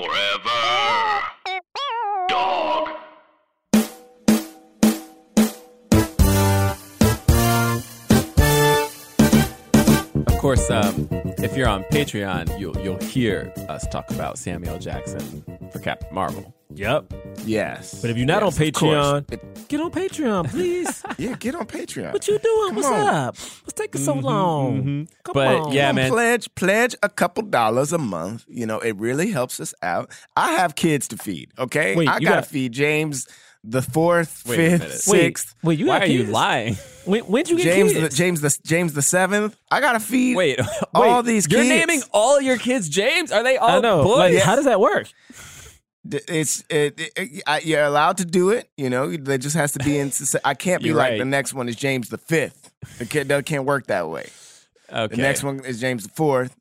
Forever. Dog. Of course, um, if you're on Patreon, you'll you'll hear us talk about Samuel Jackson for Captain Marvel. Yep. Yes. But if you're not Yes, on. Patreon, It- get on Patreon, please. yeah, get on Patreon. what you doing? Come What's on. up? What's taking so long? mhm. Come But, on. yeah, Come man. Pledge, pledge a couple dollars a month. You know, it really helps us out. I have kids to feed. Okay, Wait, I gotta got- feed James the fourth, Wait fifth, minute. Wait, sixth. wait, you Why got are you lying? When when'd you get James, the, kids? James the James the seventh. I gotta feed. Wait, all wait, these You're kids. naming all your kids James? Are they all I know. boys? Like, how does that work? It's it, it- I- you're allowed to do it. You know, there just has to be in. I can't be like right. the next one is James the fifth. It can't, that can't work that way. okay. The next one is James the fourth,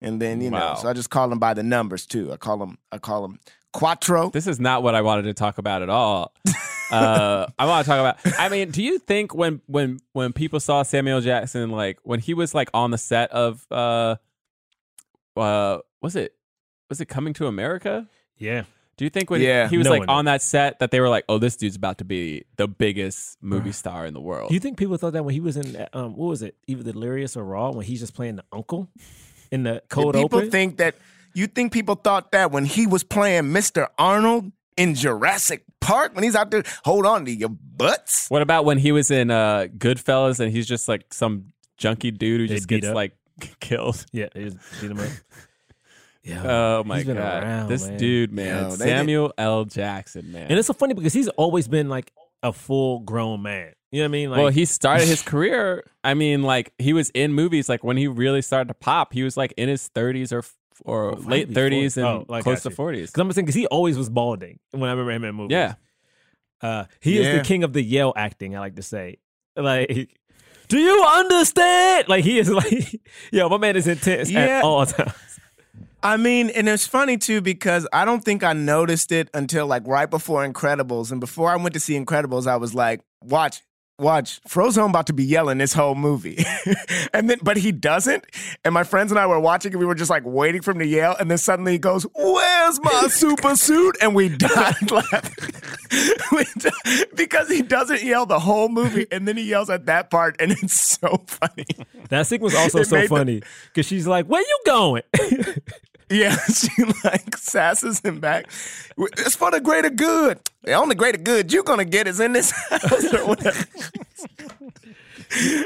and then you Wow. know. So I just call them by the numbers too. I call them. I call them Quattro. This is not what I wanted to talk about at all. uh, I want to talk about. I mean, do you think when when when people saw Samuel Jackson, like when he was like on the set of, uh, uh, was it was it Coming to America? Yeah. Do you think when Yeah. he was No like one on that set that they were like, oh, this dude's about to be the biggest movie star in the world? Do you think people thought that when he was in um what was it, either Delirious or Raw, when he's just playing the uncle in the cold people open? think that you think people thought that when he was playing Mr. Arnold in Jurassic Park when he's out there, hold on to your butts. What about when he was in uh, Goodfellas and he's just like some junky dude who They just beat gets up. like killed? yeah, they just beat him up. Yeah. Oh my He's been god, around, this man. dude, man, Yo, they did- Samuel L. Jackson, man. and it's so funny because he's always been like a full grown man. You know what I mean? Like well, he started his career. I mean, like he was in movies. Like when he really started to pop, he was like in his thirties or or might late thirties and Oh, like, close to forties. Because I'm saying because he always was balding when I remember him in movies. Yeah, Uh, he is the king of the yell acting. I like to say, like, do you understand? Like he is like, yo, my man is intense Yeah. at all times. I mean, and it's funny too because I don't think I noticed it until like right before Incredibles. And before I went to see Incredibles, I was like, watch, watch, Frozone about to be yelling this whole movie. and then, but he doesn't. And my friends and I were watching and we were just like waiting for him to yell. And then suddenly he goes, Where's my super suit? And we died laughing. Because he doesn't yell the whole movie. And then he yells at that part. And it's so funny. That sequence also It so funny because she's like, "Where you going?" Yeah, she like sasses him back. It's for the greater good. The only greater good you're gonna get is in this house or whatever.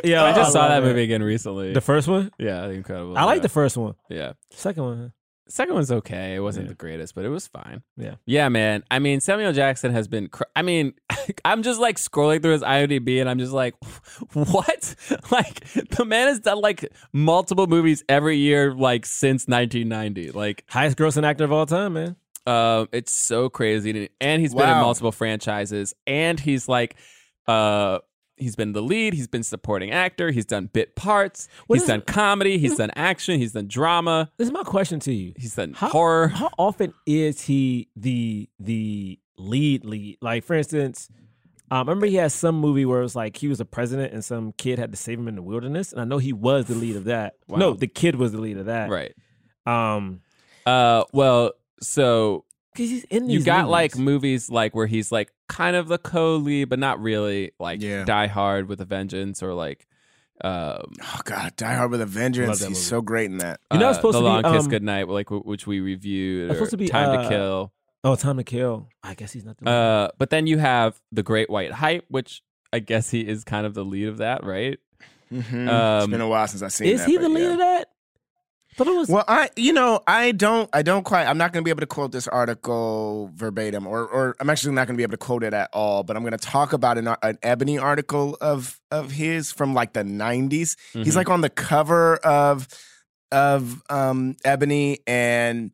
yeah, I just oh, saw that it. movie again recently. The first one, yeah, incredible. I like yeah. the first one. Yeah, Second one, second one's okay. It wasn't Yeah. the greatest, but it was fine. yeah. Yeah, man. I mean, Samuel Jackson has been. Cr- I mean, I'm just like scrolling through his IMDb, and I'm just like, what? Like the man has done like multiple movies every year, like since 1990. Like, Highest grossing actor of all time, man. uh, it's so crazy, and he's been in multiple franchises, and he's like, uh. He's been the lead. He's been supporting actor. He's done bit parts. What he's done it- comedy. He's done action. He's done drama. This is my question to you. He's done How, horror. How often is he the the lead lead? Like for instance, um, I remember he had some movie where it was like he was a president and some kid had to save him in the wilderness, and I know he was the lead of that. Wow. No, the kid was the lead of that. Right. Um, Uh. Well. So because he's in these. you got movies. like movies like where he's like kind of the co-lead but not really like Yeah. die hard with a vengeance or like um Oh God, Die Hard with a Vengeance. He's movie. so great in that. You know uh, it's supposed the to be, long kiss um, goodnight like which we reviewed it's supposed to be, time uh, to kill oh, Time to Kill. I guess he's not the lead. uh but then you have the great white hype which i guess he is kind of the lead of that right Mhm. Um, it's been a while since I've seen. is that, he the lead yeah. of that? Thought it was. Well, I you know I don't I don't quite I'm not going to be able to quote this article verbatim or or I'm actually not going to be able to quote it at all. But I'm going to talk about an, an Ebony article of of his from like the 90s. He's Mhm. like on the cover of of um Ebony and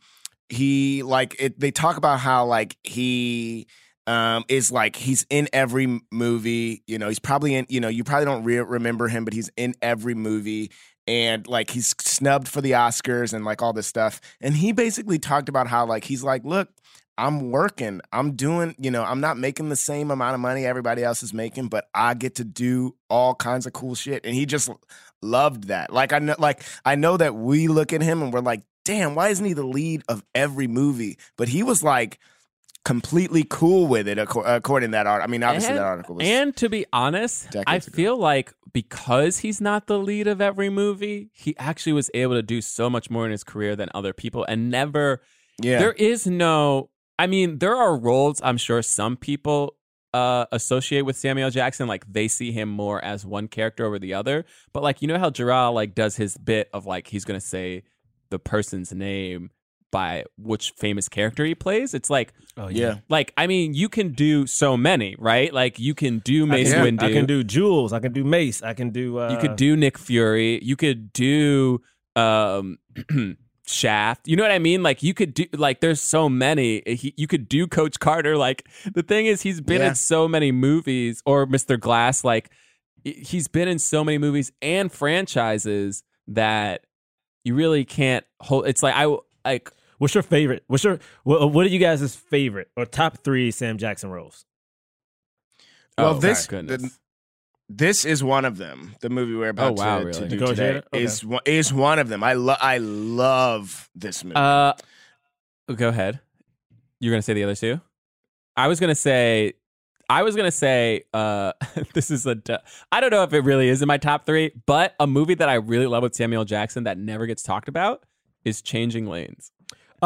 he like it they talk about how like he um is like he's in every movie you know he's probably in you know you probably don't re- remember him but he's in every movie and like he's snubbed for the oscars and like all this stuff. And he basically talked about how like he's like look i'm working. I'm doing you know i'm not making the same amount of money everybody else is making but i get to do all kinds of cool shit. And he just loved that. Like i know like i know that we look at him and we're like damn, why isn't he the lead of every movie? But he was like completely cool with it, according to that article. I mean, obviously and, that article was. and to be honest, I ago. feel like because he's not the lead of every movie, he actually was able to do so much more in his career than other people and never yeah, There is no. I mean, there are roles I'm sure some people uh, associate with Samuel Jackson. Like they see him more as one character over the other. But like you know how Gerard like does his bit of like he's gonna say the person's name by which famous character he plays. It's like Oh yeah. like I mean you can do so many right. Like you can do Mace I can, Windu. I can do Jules. I can do Mace. I can do. Uh, You could do Nick Fury. You could do um Shaft. You know what I mean? Like you could do like there's so many. He, you could do Coach Carter. Like the thing is he's been Yeah. in so many movies or Mr. Glass like he's been in so many movies and franchises that you really can't hold it's like I like What's your favorite? What's your what, what are you guys' favorite or top three Sam Jackson roles? Well, oh, this goodness. the- this is one of them. The movie we're about Oh, wow, to, really? to do today Okay. is one is one of them. I love I love this movie. Uh, go ahead. You're gonna say the other two. I was gonna say, I was gonna say, uh, this is a. I don't know if it really is in my top three, but a movie that I really love with Samuel Jackson that never gets talked about is Changing Lanes.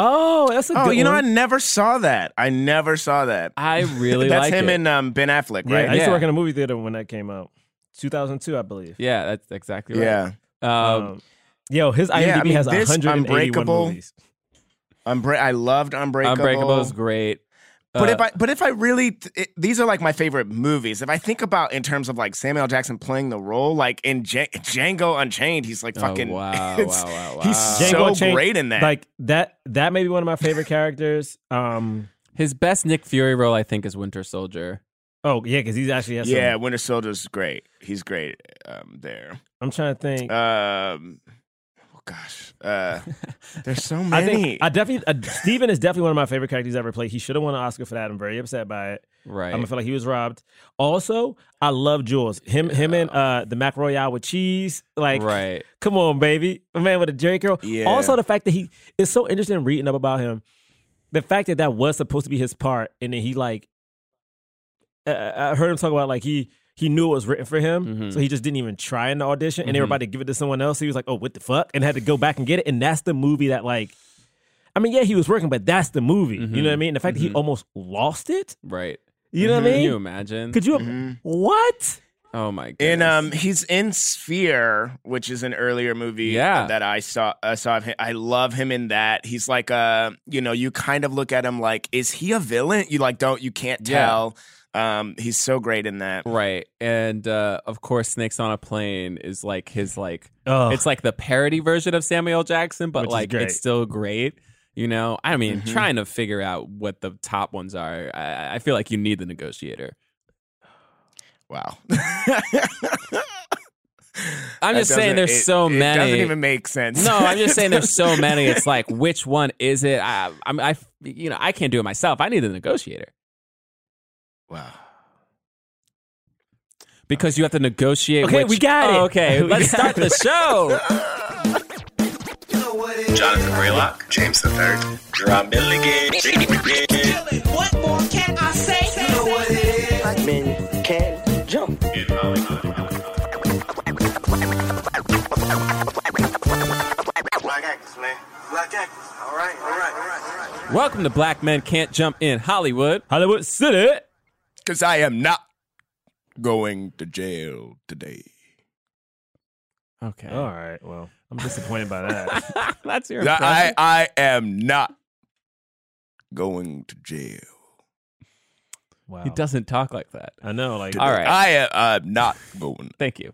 Oh, that's a oh, good you know, I never saw that. I never saw that. I really That's like him it. and um, Ben Affleck, yeah, right? I used to work in a movie theater when that came out, 2002, I believe. yeah, that's exactly right. Yeah. Um, Um, yo, his IMDb I mean, has this 181 Unbreakable- movies. Unbra- I loved Unbreakable. Unbreakable is great. But Uh, if I but if I really th- it, these are like my favorite movies. If I think about in terms of like Samuel Jackson playing the role, like in J- Django Unchained, he's like Oh, fucking. wow, it's- wow, wow, He's. Django so Unchained, great in that. Like that, that may be one of my favorite characters. Um, his best Nick Fury role, I think, is Winter Soldier. oh yeah, because he's actually has yeah, Some, Winter Soldier's great. He's great um, there. I'm trying to think. Um, oh gosh, uh, there's so I many. think I definitely uh, Steven is definitely one of my favorite characters he's ever played. He should have won an Oscar for that. I'm very upset by it. Right. I'm gonna feel like he was robbed. Also, I love Jules. Him, him, and uh, the mac royale with cheese. Like, right. come on, baby, a man with a Jheri curl. Yeah. Also, the fact that he is so interesting reading up about him. The fact that that was supposed to be his part, and then he like, uh, I heard him talk about like he he knew it was written for him, Mhm. so he just didn't even try in the audition, and they were about to give it to someone else. He was like, "Oh, what the fuck," and had to go back and get it. And that's the movie that like. I mean, yeah, he was working, but that's the movie. You know what I mean? The fact that he Mhm. almost lost it. Right. You know what I Mhm. Can mean? you imagine? Could you? What? oh my god. And um, he's in Sphere, which is an earlier movie Yeah. that I saw. I saw him. I love him in that. He's like uh, you know, you kind of look at him like, is he a villain? You like don't, you can't Yeah. Tell. Um, he's so great in that. Right. And uh, of course, Snakes on a Plane is like his like Oh, it's like the parody version of Samuel Jackson, but Which like it's still great. You know, I mean, Mhm. trying to figure out what the top ones are. I, I feel like you need the negotiator. Wow. I'm just saying, there's it- so it many. doesn't even make sense. no, I'm just saying there's so many. It's like which one is it? I, I'm, I, you know, I can't do it myself. I need the negotiator wow. because you have to negotiate. Okay, which- we got it. Oh, okay, We let's got start the show. Jonathan Braylock, James the Third, Gerard Milligan. What more can I say? You know what it is. Black men can't jump. Black actors, man. Black actors. All right, all right, all right, all right. Welcome to Black Men Can't Jump in Hollywood. Hollywood City. Because I am not going to jail today. Okay, All right. Well, I'm disappointed by that. that's your I, impression. I I am not going to jail. Wow. He doesn't talk like that. I know. Like. All right. I am I'm not going. Thank you.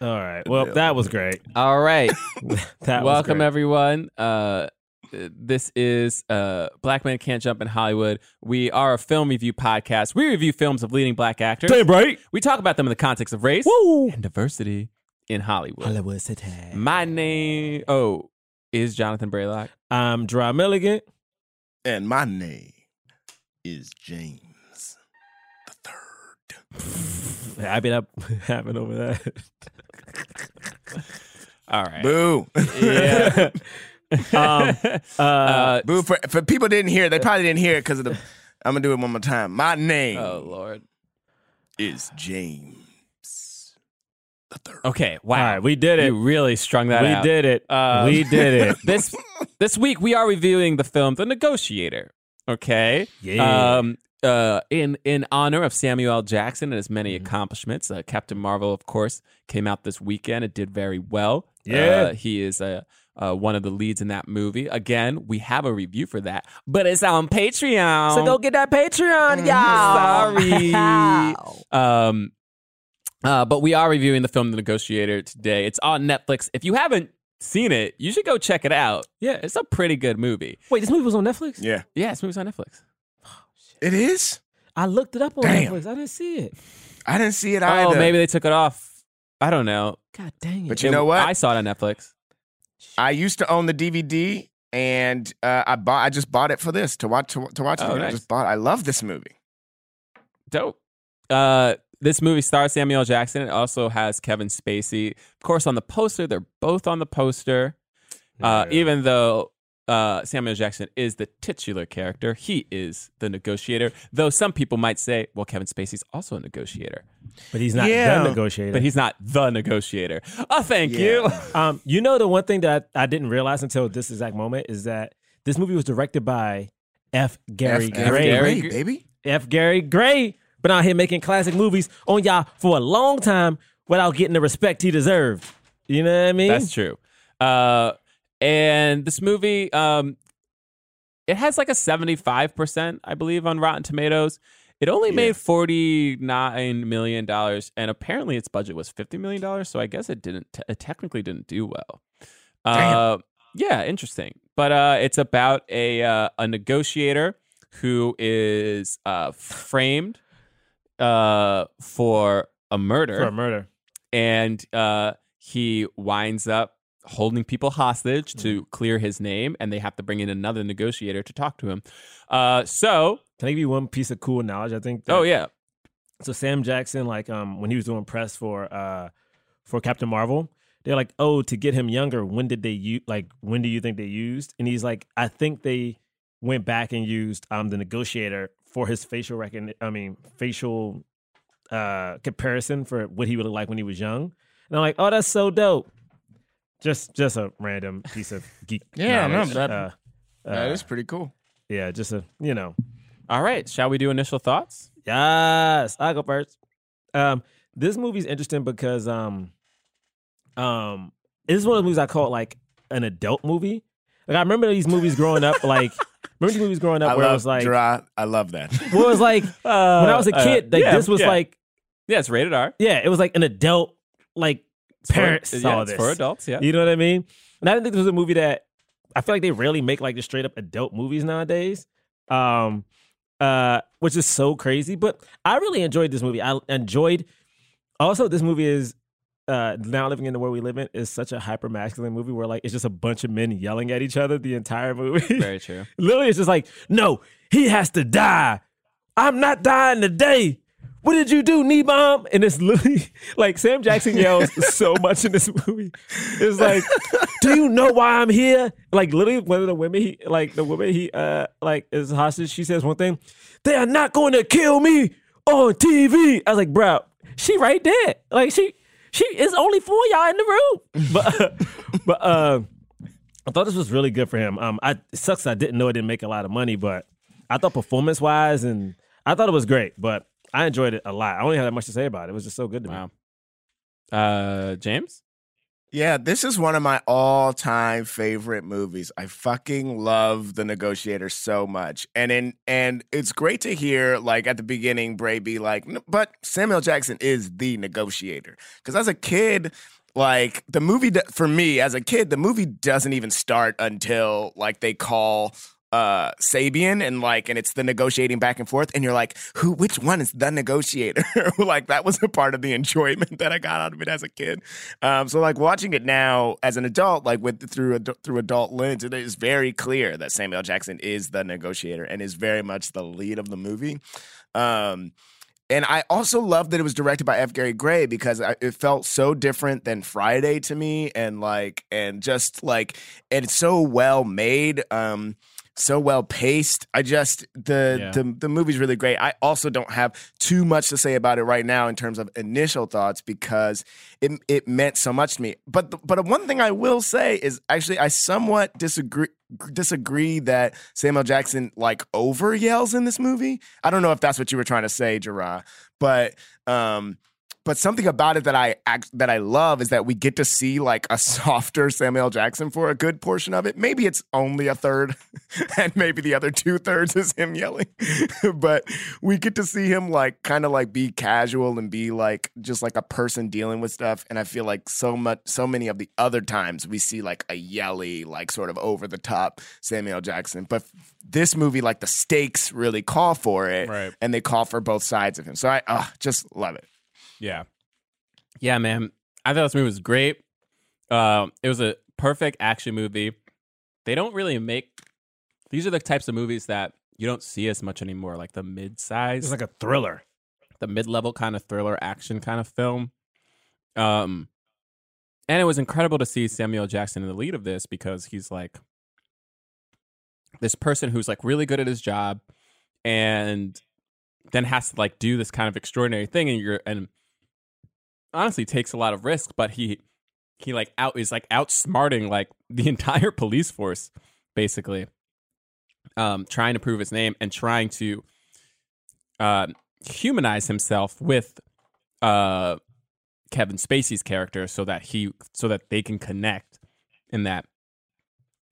All right. Well, that was great. All right. That was Welcome great. everyone. Uh this is uh Black Men Can't Jump in Hollywood. We are a film review podcast. We review films of leading black actors. Damn right. We talk about them in the context of race Woo. and diversity in Hollywood. Hollywood City. My name oh is Jonathan Braylock. I'm Dry Milligan. And my name is James the Third. I've been up having over that. All right. Boo. Yeah. Um, uh, Uh, Boo for for people didn't hear. They probably didn't hear it because of the. I'm gonna do it one more time. My name oh Lord. is James the third. Okay. all Wow. right, we did it. You really strung that we out. did it. Um, we did it. this this week we are reviewing the film The Negotiator. Okay. Yeah. Um. Uh. In in honor of Samuel L. Jackson and his many accomplishments, uh, Captain Marvel, of course, came out this weekend. It did very well. Yeah. Uh, he is a. Uh, one of the leads in that movie. Again, we have a review for that, but it's on Patreon. So go get that Patreon, y'all. Sorry. um, uh, but we are reviewing the film The Negotiator today. It's on Netflix. If you haven't seen it, you should go check it out. Yeah. It's a pretty good movie. Wait, this movie was on Netflix? Yeah, Yeah, this movie's on Netflix. it is. I looked it up on Damn. Netflix. I didn't see it. I didn't see it either. Oh, maybe they took it off. I don't know. God dang it. But you know what? I saw it on Netflix. I used to own the DVD, and uh, I bought. I just bought it for this to watch. To, to watch it. Oh, I just bought. I love this movie. Dope. Uh, this movie stars Samuel Jackson. It also has Kevin Spacey. Of course, on the poster, they're both on the poster. Uh, Yeah. even though uh, Samuel Jackson is the titular character, he is the negotiator. Though some people might say, well, Kevin Spacey's also a negotiator, But he's not Yeah. the negotiator. but he's not the negotiator. Oh, thank you. Um, you know the one thing that I, I didn't realize until this exact moment is that this movie was directed by F. Gary F. Gray. Gary baby. F. Gary Gray been out here making classic movies on y'all for a long time without getting the respect he deserved. You know what I mean? That's true. Uh, and this movie, um, it has like a 75%, I believe, on Rotten Tomatoes. It only made $49 million, and apparently its budget was $50 million, so I guess it didn't, it technically didn't do well. Uh, yeah, interesting. But uh, it's about a, uh, a negotiator who is uh, framed uh, for a murder for a murder. and uh, he winds up holding people hostage Mm. to clear his name, and they have to bring in another negotiator to talk to him. Uh, so, Can I give you one piece of cool knowledge? I think. that- oh yeah, So Sam Jackson, like um, when he was doing press for uh for Captain Marvel, they're like, oh, to get him younger, when did they use? Like, when do you think they used? And he's like, I think they went back and used um the negotiator for his facial recognition. I mean, facial uh comparison for what he would look like when he was young. And I'm like, oh, that's so dope. Just just a random piece of geek. Yeah, no, that- uh, that uh, is pretty cool. yeah, just a you know. all right. Shall we do initial thoughts? Yes, I go first. Um, this movie's interesting because um, um, this is one of the movies I call it like an adult movie. Like I remember these movies growing up. Like remember these movies growing up I where love it was like, Dra- I love that. where it was like when I was a Uh, kid, like yeah, this was yeah. like, yeah, it's rated R. yeah, it was like an adult like It's for- parents yeah, saw this for adults. Yeah, You know what I mean? And I didn't think this was a movie that I feel like they rarely make like the straight up adult movies nowadays. Um uh which is so crazy. But I really enjoyed this movie. I enjoyed also this movie is uh now living in the world we live in is such a hyper masculine movie where like it's just a bunch of men yelling at each other the entire movie. very true. Literally it's just like, no, he has to die. I'm not dying today. What did you do, Niebaum? And it's literally like Sam Jackson yells so much in this movie. It's like, do you know why I'm here? Like literally one of the women he like the woman he uh like is hostage, she says one thing, they are not going to kill me on TV. I was like, bro, she right there. Like she she is only four y'all in the room. But but uh I thought this was really good for him. Um, I it sucks I didn't know it didn't make a lot of money, but I thought performance wise and I thought it was great. But I enjoyed it a lot. I only had that much to say about it. It was just so good to me. Wow. Uh, James. Yeah, this is one of my all-time favorite movies. I fucking love The Negotiator so much. And in and it's great to hear like at the beginning Bray be like, but Samuel Jackson is the negotiator. Cuz as a kid, like the movie for me as a kid, the movie doesn't even start until like they call uh Sabian and like and it's the negotiating back and forth and you're like who which one is the negotiator like that was a part of the enjoyment that I got out of it as a kid um so like watching it now as an adult like with through through adult lens it is very clear that Samuel. Jackson is the negotiator and is very much the lead of the movie um and I also love that it was directed by F. Gary Gray because I, it felt so different than Friday to me, and like, and just like, and it's so well made. Um, so well paced. I just the Yeah. the the movie's really great. I also don't have too much to say about it right now in terms of initial thoughts because it it meant so much to me. But the, but one thing I will say is actually I somewhat disagree disagree that Samuel Jackson like over yells in this movie. I don't know if that's what you were trying to say, Gerard, but um but something about it that I act, that I love is that we get to see like a softer Samuel Jackson for a good portion of it. Maybe it's only a third, and maybe the other two thirds is him yelling. but we get to see him like kind of like be casual and be like just like a person dealing with stuff. And I feel like so much, so many of the other times we see like a yelly, like sort of over the top Samuel Jackson. But this movie, like the stakes really call for it, Right. and they call for both sides of him. So I uh, just love it. Yeah. Yeah, man. I thought this movie was great. Um, it was a perfect action movie. They don't really make these are the types of movies that you don't see as much anymore, like the mid size, It's like a thriller. the mid level kind of thriller action kind of film. Um and it was incredible to see Samuel Jackson in the lead of this because he's like this person who's like really good at his job and then has to like do this kind of extraordinary thing and you're and honestly takes a lot of risk but he he like out is like outsmarting like the entire police force basically. Um trying to prove his name and trying to uh humanize himself with uh Kevin Spacey's character so that he so that they can connect in that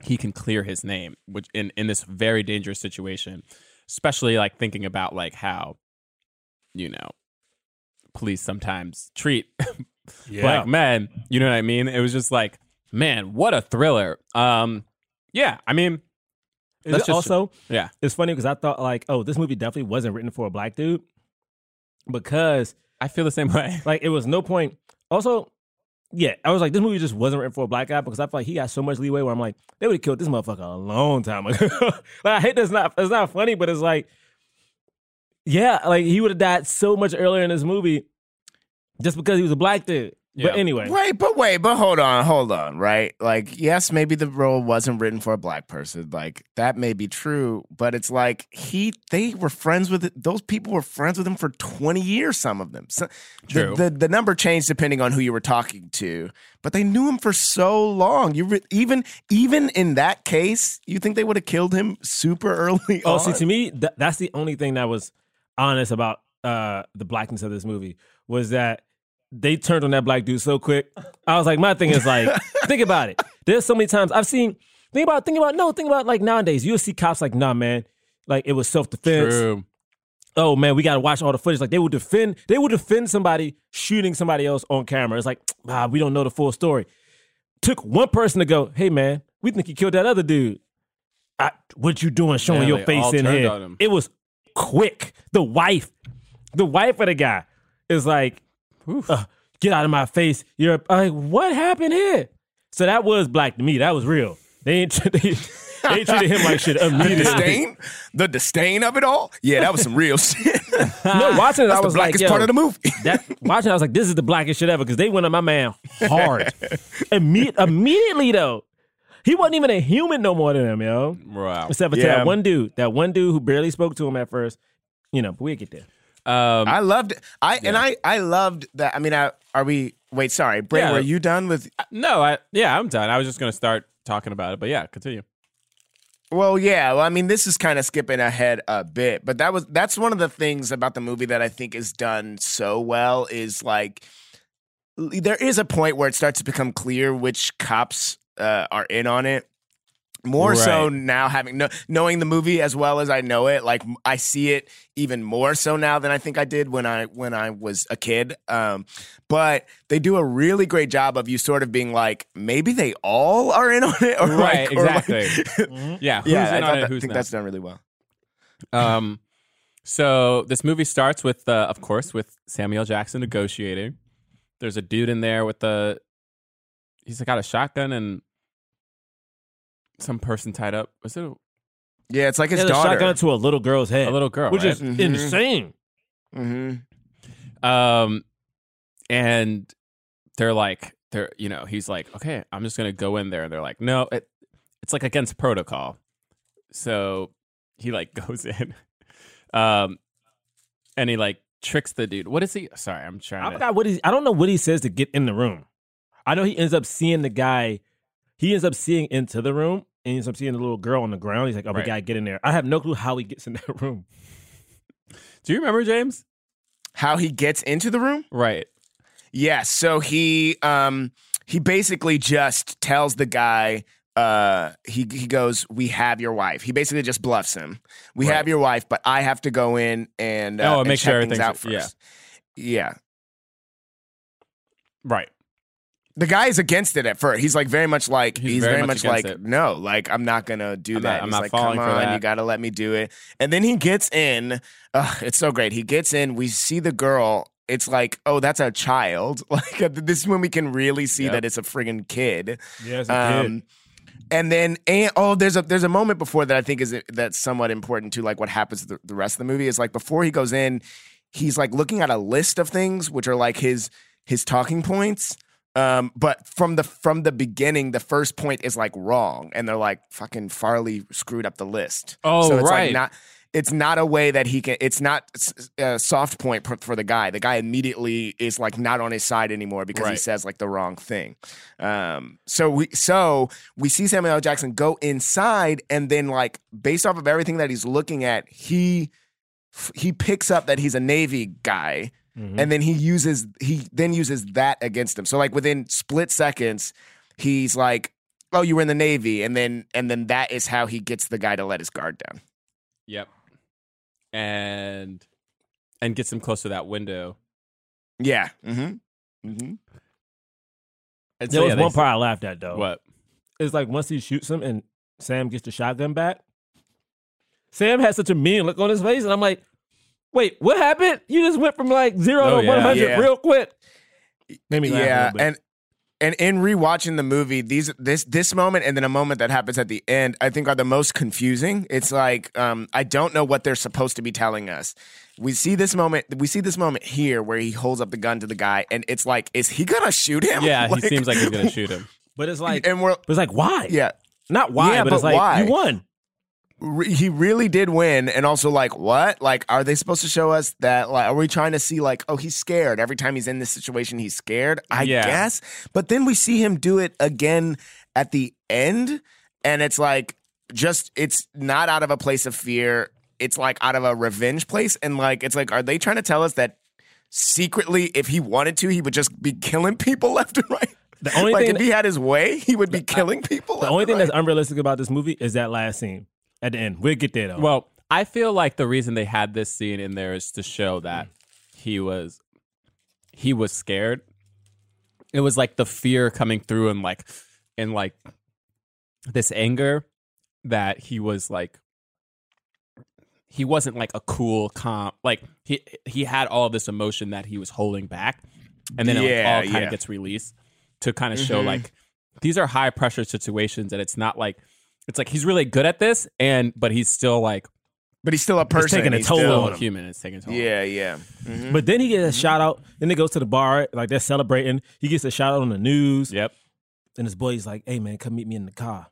he can clear his name which in in this very dangerous situation especially like thinking about like how you know police sometimes treat black men you know what i mean? It was just like man what a thriller. Um yeah i mean Is just- also, yeah. It's funny because I thought like, oh, this movie definitely wasn't written for a black dude because i feel the same way. like it was no point. Also, yeah, I was like, this movie just wasn't written for a black guy because I feel like he got so much leeway where I'm like, they would have killed this motherfucker a long time ago. like I hate that's not it's not funny, but it's like, yeah, like he would have died so much earlier in this movie just because he was a black dude. Yeah. But anyway, Wait, but wait, but hold on, hold on, right? Like, yes, maybe the role wasn't written for a black person. Like, that may be true, but it's like he, they were friends with those people were friends with him for twenty years. Some of them, so True. The, the the number changed depending on who you were talking to, but they knew him for so long. You re- even even in that case, you think they would have killed him super early? Oh, on? see, to me, th- that's the only thing that was honest about uh, the blackness of this movie was that they turned on that black dude so quick. I was like, my thing is like, think about it. There's so many times I've seen. Think about, think about, no, think about like nowadays. You'll see cops like, nah, man, like it was self defense. true Oh man, we got to watch all the footage. Like they would defend, they would defend somebody shooting somebody else on camera. It's like, ah, we don't know the full story. Took one person to go, hey man, we think you killed that other dude. I, what you doing showing Yeah, your face in here? It was quick. The wife, the wife of the guy is like, "Uh, get out of my face. You're I'm like, what happened here? So that was black to me. That was real. They ain't, they, they treated him like shit the disdain, the disdain of it all. Yeah, that was some real shit. no, watching it, That's I was like, blackest yo, part of the movie. that watching, I was like, this is the blackest shit ever because they went on my man hard. Imme- immediately though, he wasn't even a human no more than him, yo. wow Except for Yeah. that one dude, that one dude who barely spoke to him at first. You know, but we'll get there. um I loved it. I and I I loved that. I mean, I, are we? Wait, sorry, Bray. Yeah. Were you done with? no i yeah i'm done i was just gonna start talking about it but yeah continue Well, yeah. Well, I mean, this is kind of skipping ahead a bit, but that was that's one of the things about the movie that I think is done so well is like there is a point where it starts to become clear which cops uh, are in on it. More so now, having no, knowing the movie as well as I know it, like I see it even more so now than I think I did when I when I was a kid. Um, but they do a really great job of you sort of being like, maybe they all are in on it, or Right, like, or like- exactly. yeah who's yeah, I in thought on it that- who's think not that's done really well. Um, so this movie starts with, uh, of course, with Samuel Jackson negotiating. There's a dude in there with the, he's got a shotgun and some person tied up. Was it a, Yeah, it's like his He had a daughter. shotgun to a little girl's head, a little girl? which right? is Mhm. insane. hmm Um, and they're like, they're you know, he's like, okay, I'm just gonna go in there, and they're like, no, it, it's like against protocol. So he like goes in, um, and he like tricks the dude. What is he? Sorry, I'm trying. I to, forgot what he. I don't know what he says to get in the room. I know he ends up seeing the guy. He ends up seeing into the room, and he ends up seeing the little girl on the ground. He's like, "Oh, we gotta get in there." I have no clue how he gets in that room. Do you remember James? How he gets into the room? Right. Yeah, so he um he basically just tells the guy uh he he goes, "We have your wife." He basically just bluffs him. We Right. have your wife, but I have to go in and uh, Oh, and make check sure things out everything's- first. Yeah. Right. The guy is against it at first. He's like very much like he's, He's very, very much, much like it. no, like I'm not gonna do I'm that. not- I'm he's not like, falling come for on, that." you gotta let me do it. And then he gets in. Ugh, it's so great. He gets in. We see the girl. It's like, oh, that's a child. Like this is when we can really see Yep. that it's a friggin' kid. Yeah, Um, and then and oh, there's a there's a moment before that I think is that's somewhat important to like what happens the, the rest of the movie is like before he goes in, he's like looking at a list of things which are like his his talking points. Um, but from the from the beginning, the first point is like wrong, and they're like fucking Farley screwed up the list. Oh, so it's right. Like not it's not a way that he can. It's not a soft point for, the guy. The guy immediately is like not on his side anymore because he says like the wrong thing. Um, so we so we see Samuel L. Jackson go inside, and then like based off of everything that he's looking at, he he picks up that he's a Navy guy, Mhm. and then he uses he then uses that against him. So like within split seconds, he's like, "Oh, you were in the Navy," and then and then that is how he gets the guy to let his guard down. Yep. And and gets him close to that window. Yeah. Mm-hmm. Mm-hmm. And there so, was yeah, one part I laughed at though. What? It's like once he shoots him and Sam gets the shotgun back. Sam has such a mean look on his face, and I'm like, "Wait, what happened? You just went from like zero Oh, to yeah. 100 Yeah. real quick." Made me a yeah, and and in rewatching the movie, these this this moment and then a moment that happens at the end, I think are the most confusing. It's like um, I don't know what they're supposed to be telling us. We see this moment. We see this moment here where he holds up the gun to the guy, and it's like, is he gonna shoot him? Yeah, Like- he seems like he's gonna shoot him. but it's like, and we're but it's like, why? yeah. Not why, Yeah, but, but it's like why? you won. Re- he really did win and also like what? Like are they supposed to show us that like are we trying to see like oh he's scared. Every time he's in this situation he's scared i Yeah. guess. But then we see him do it again at the end and it's like just it's not out of a place of fear. It's like out of a revenge place and like it's like are they trying to tell us that secretly if he wanted to he would just be killing people left and right? The only like thing, if he had his way he would be killing people the only thing right. that's unrealistic about this movie is that last scene at the end. We'll get there though. Well, I feel like the reason they had this scene in there is to show that he was he was scared. It was like the fear coming through and like and like this anger that he was like he wasn't like a cool calm like he he had all this emotion that he was holding back and then it like, all kind yeah. of gets released to kind of show Mhm. like these are high pressure situations and it's not like it's like he's really good at this and but he's still like but he's still a person taking a toll still- on him. human it's taking a toll on him. Yeah, yeah. Mhm. But then he gets a shout out. Then they goes to the bar, like they're celebrating. He gets a shout out on the news, yep and his boy's like, "Hey man, come meet me in the car."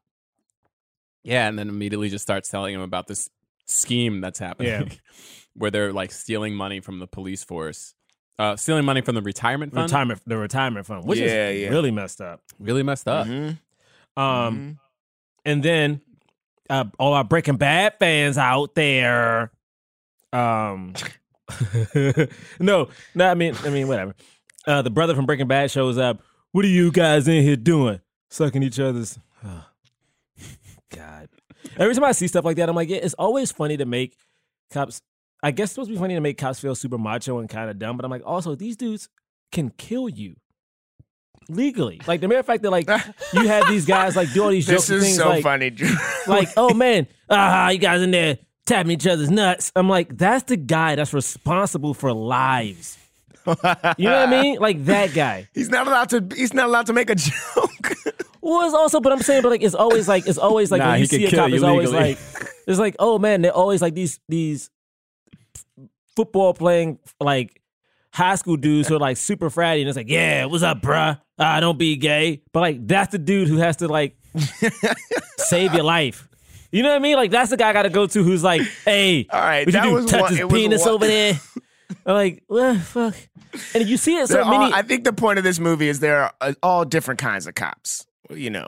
yeah and then immediately just starts telling him about this scheme that's happening Yeah. where they're like stealing money from the police force uh stealing money from the retirement fund Retirement, the retirement fund, which Yeah, is yeah. really messed up. really messed up Mhm. Um, Mhm. And then uh, all our Breaking Bad fans out there. Um, no, no, I mean, I mean, whatever. Uh, the brother from Breaking Bad shows up. What are you guys in here doing? Sucking each other's. Oh, God. Every time I see stuff like that, I'm like, yeah, it's always funny to make cops. I guess it's supposed to be funny to make cops feel super macho and kind of dumb, but I'm like, also these dudes can kill you legally. Like the mere fact that like you have these guys like do all these jokes This is things so like, funny, Drew. like, oh man, ah, you guys in there tapping each other's nuts. I'm like, that's the guy that's responsible for lives. You know what I mean? Like that guy. he's not allowed to. He's not allowed to make a joke. Well, it's also, but I'm saying, but like, it's always like, it's always like Nah, when you see a cop, it's always legally. like, it's like, oh man, they're always like these these football playing like high school dudes who are like super fratty and it's like, yeah, what's up, bruh? Ah, don't be gay. But like that's the dude who has to like save your life. You know what I mean? Like that's the guy I got to go to who's like, hey, All right, what you that do? was touch one- his penis one- over there. I'm like, what the fuck? And you see it so They're all- many. I think the point of this movie is there are uh, all different kinds of cops. You know,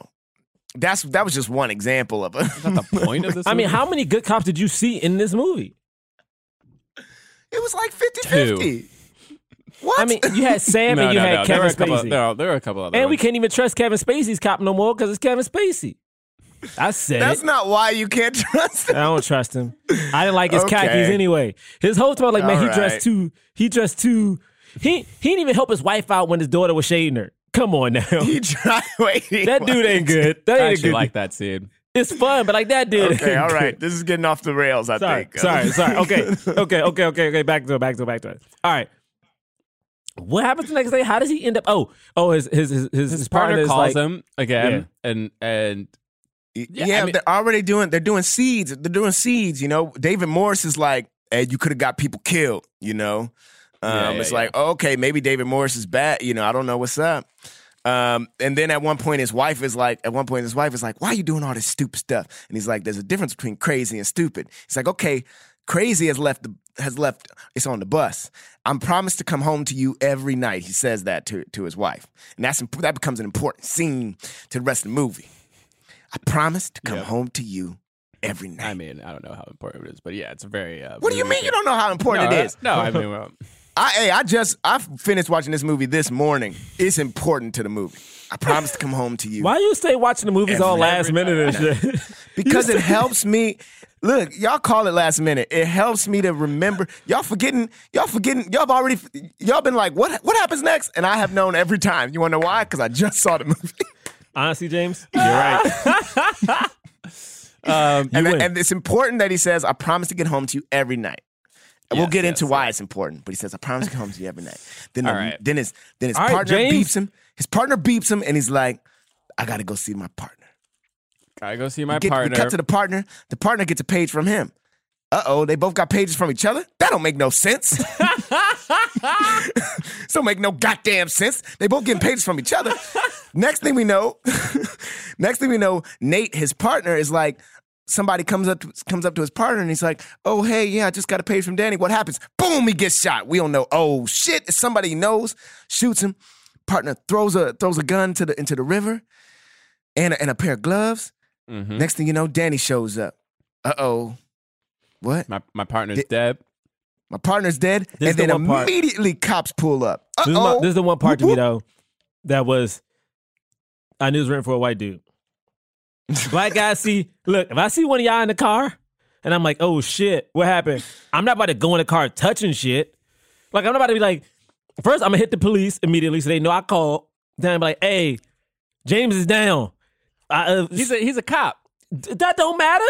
that's that was just one example of a. the point of this. I mean, how many good cops did you see in this movie? it was like 50-50. What? I mean, you had Sam No, and you no, had no. There were Kevin a couple. Spacey. There are, there are a couple other. and we can't even trust Kevin Spacey's cop no more because it's Kevin Spacey. I said that's it. not why you can't trust. Him. I don't trust him. I didn't like his Okay. khakis anyway. His whole time, like, man, All he right. dressed too. He dressed too. He he didn't even help his wife out when his daughter was shading her. Come on now, He tried. Wait, that dude ain't good. That I ain't a actually good. like that scene. it's fun, but like that dude. Okay, ain't all good. right. This is getting off the rails. I Sorry, think. sorry, sorry. Okay, okay, okay, okay, okay. Back to it. Back to it. Back to it. All right. What happens the next day? How does he end up? Oh, oh, his his his, his, His, partner, partner calls like, him again, and and Yeah, Yeah, I mean- they're already doing. They're doing seeds. They're doing seeds. You know, David Morse is like, "Hey, you could have got people killed." You know, um, Yeah, yeah, it's like, okay, maybe David Morse is bad. You know, I don't know what's up. Um, and then at one point, his wife is like, at one point, his wife is like, "Why are you doing all this stupid stuff?" And he's like, "There's a difference between crazy and stupid." He's like, "Okay, crazy has left the has left. It's on the bus. I'm promised to come home to you every night." He says that to to his wife, and that's that becomes an important scene to the rest of the movie. I promise to come Yeah. home to you every night. I mean, I don't know how important it is, but yeah, it's a very. Uh, what do you mean you don't know how important no, it I- No, I mean, well, I, hey, I just I finished watching this movie this morning. It's important to the movie. I promise to come home to you Why you stay watching the movies all last minute and shit? because it helps me. Look, y'all call it last minute. It helps me to remember. Y'all forgetting. Y'all forgetting. Y'all have already. Y'all been like, what? What happens next? And I have known every time. You want to know why? Because I just saw the movie. Honestly, James, you're right. um, and, win. and it's important that he says, "I promise to get home to you every night." And we'll get yes, into why it's important, but he says, "I promise to get home to you every night." Then, the- right. then his then his All right, partner beeps him. His partner beeps him, and he's like, "I got to go see my partner." gotta go see my Get, we cut to the partner. The partner gets a page from him. Uh oh, they both got pages from each other. That don't make no sense. this don't make no goddamn sense. They both getting pages from each other. next thing we know, next thing we know, Nate, his partner, is like. Somebody comes up to, comes up to his partner and he's like, "Oh hey, yeah, I just got a page from Danny. What happens? Boom, he gets shot. We don't know. Oh shit! Somebody knows shoots him. Partner throws a throws a gun to the into the river, and a, and a pair of gloves. Mhm. Next thing you know, Danny shows up. Uh oh. What? My my partner's dead. My partner's dead. This is and then the part. immediately cops pull up. This is, my, this is the one part to me though that was I knew it was written for a white dude. Black guy see look if I see one of y'all in the car and I'm like oh shit what happened I'm not about to go in the car touching shit like I'm not about to be like first I'm gonna hit the police immediately so they know I called then I'm like hey James is down I, uh, He's a he's a cop. that don't matter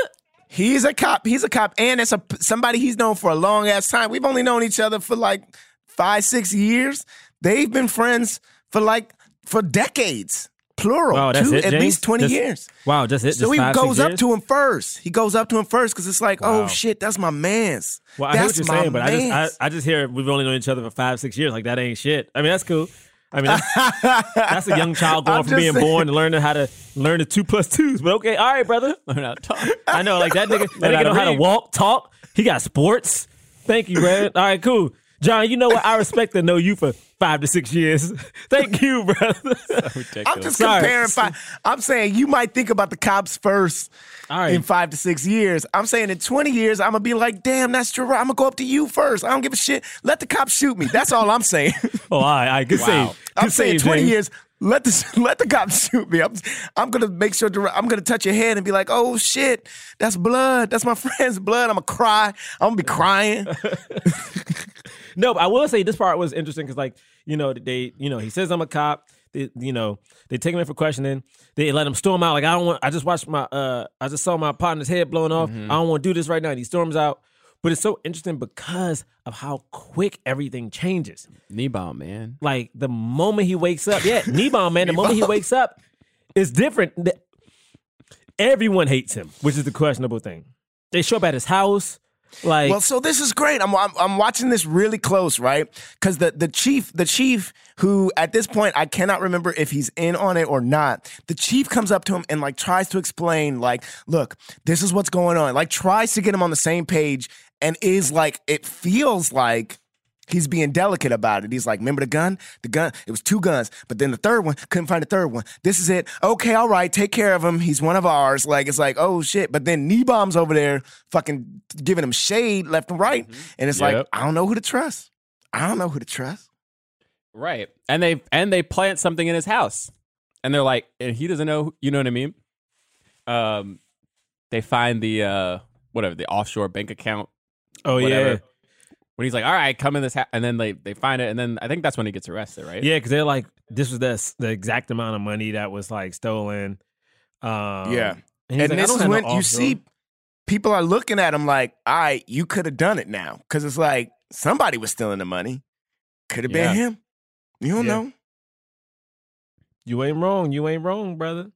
He's a cop. He's a cop. And it's a somebody he's known for a long ass time. We've only known each other for like five, six years. They've been friends for like for decades. Plural. Wow, that's Two- it, at James? least 20 Just- years. wow just it So just he five, goes up years? to him first. He goes up to him first because it's like, oh, Wow. oh shit, that's my man's. Well, I hear what that's you're my saying, but I just. I, I just hear we've only known each other for five six years. Like that ain't shit. I mean that's cool. I mean that's, that's a young child going I'm from being saying. born to learning how to learn the two plus twos. But okay, all right, brother. Learn how to talk. I know, like that nigga, that nigga know how to walk, talk. He got sports. Thank you, man. All right, cool. John, you know what? I respect to know you for five to six years. Thank you, brother. Ridiculous. I'm just Sorry. comparing five. I'm saying you might think about the cops first All right. in five to six years. I'm saying in 20 years, I'm gonna be like, damn, that's true. I'm gonna go up to you first. I don't give a shit. Let the cops shoot me. That's all I'm saying. oh, all right, all right. Good Wow. save. Good I'm saying save, 20 James. years. Let the let the cops shoot me. I'm I'm gonna make sure to, I'm gonna touch your head and be like, oh shit, that's blood. That's my friend's blood. I'm gonna cry. I'm gonna be crying. No, but I will say this part was interesting because, like, you know, they, you know, he says I'm a cop. They, you know, they take him in for questioning. They let him storm out. Like, I don't want. I just watched my. uh I just saw my partner's head blown off. I don't want to do this right now. And he storms out. But it's so interesting because of how quick everything changes. Niebaum, man. Like the moment he wakes up, yeah, Niebaum, man. The moment he wakes up, it's different. Everyone hates him, which is the questionable thing. They show up at his house. Like, Well, so this is great. I'm I'm, I'm watching this really close, right? Because the the chief, the chief, who at this point I cannot remember if he's in on it or not. The chief comes up to him and like tries to explain, like, look, this is what's going on. Like tries to get him on the same page, and is like, it feels like. He's being delicate about it. He's like, remember the gun? The gun, it was two guns, but then the third one, couldn't find the third one. This is it. Okay, all right, take care of him. He's one of ours. Like, it's like, oh shit. But then Niebaum's over there fucking giving him shade left and right. And it's like, I don't know who to trust. I don't know who to trust. Right. And they and they plant something in his house. And they're like, and he doesn't know, you know what I mean? Um they find the uh whatever, the offshore bank account. oh whatever. yeah, When he's like, "All right, come in this house." And then they they find it and then I think that's when he gets arrested, right? yeah, because they're like, this was the the exact amount of money that was like stolen. Um, Yeah. and, he's and like, this is when you offshore. see people are looking at him like, all right, you could have done it now. Cause it's like somebody was stealing the money. Could have Yeah. been him. You don't Yeah. know. you ain't wrong. You ain't wrong, brother.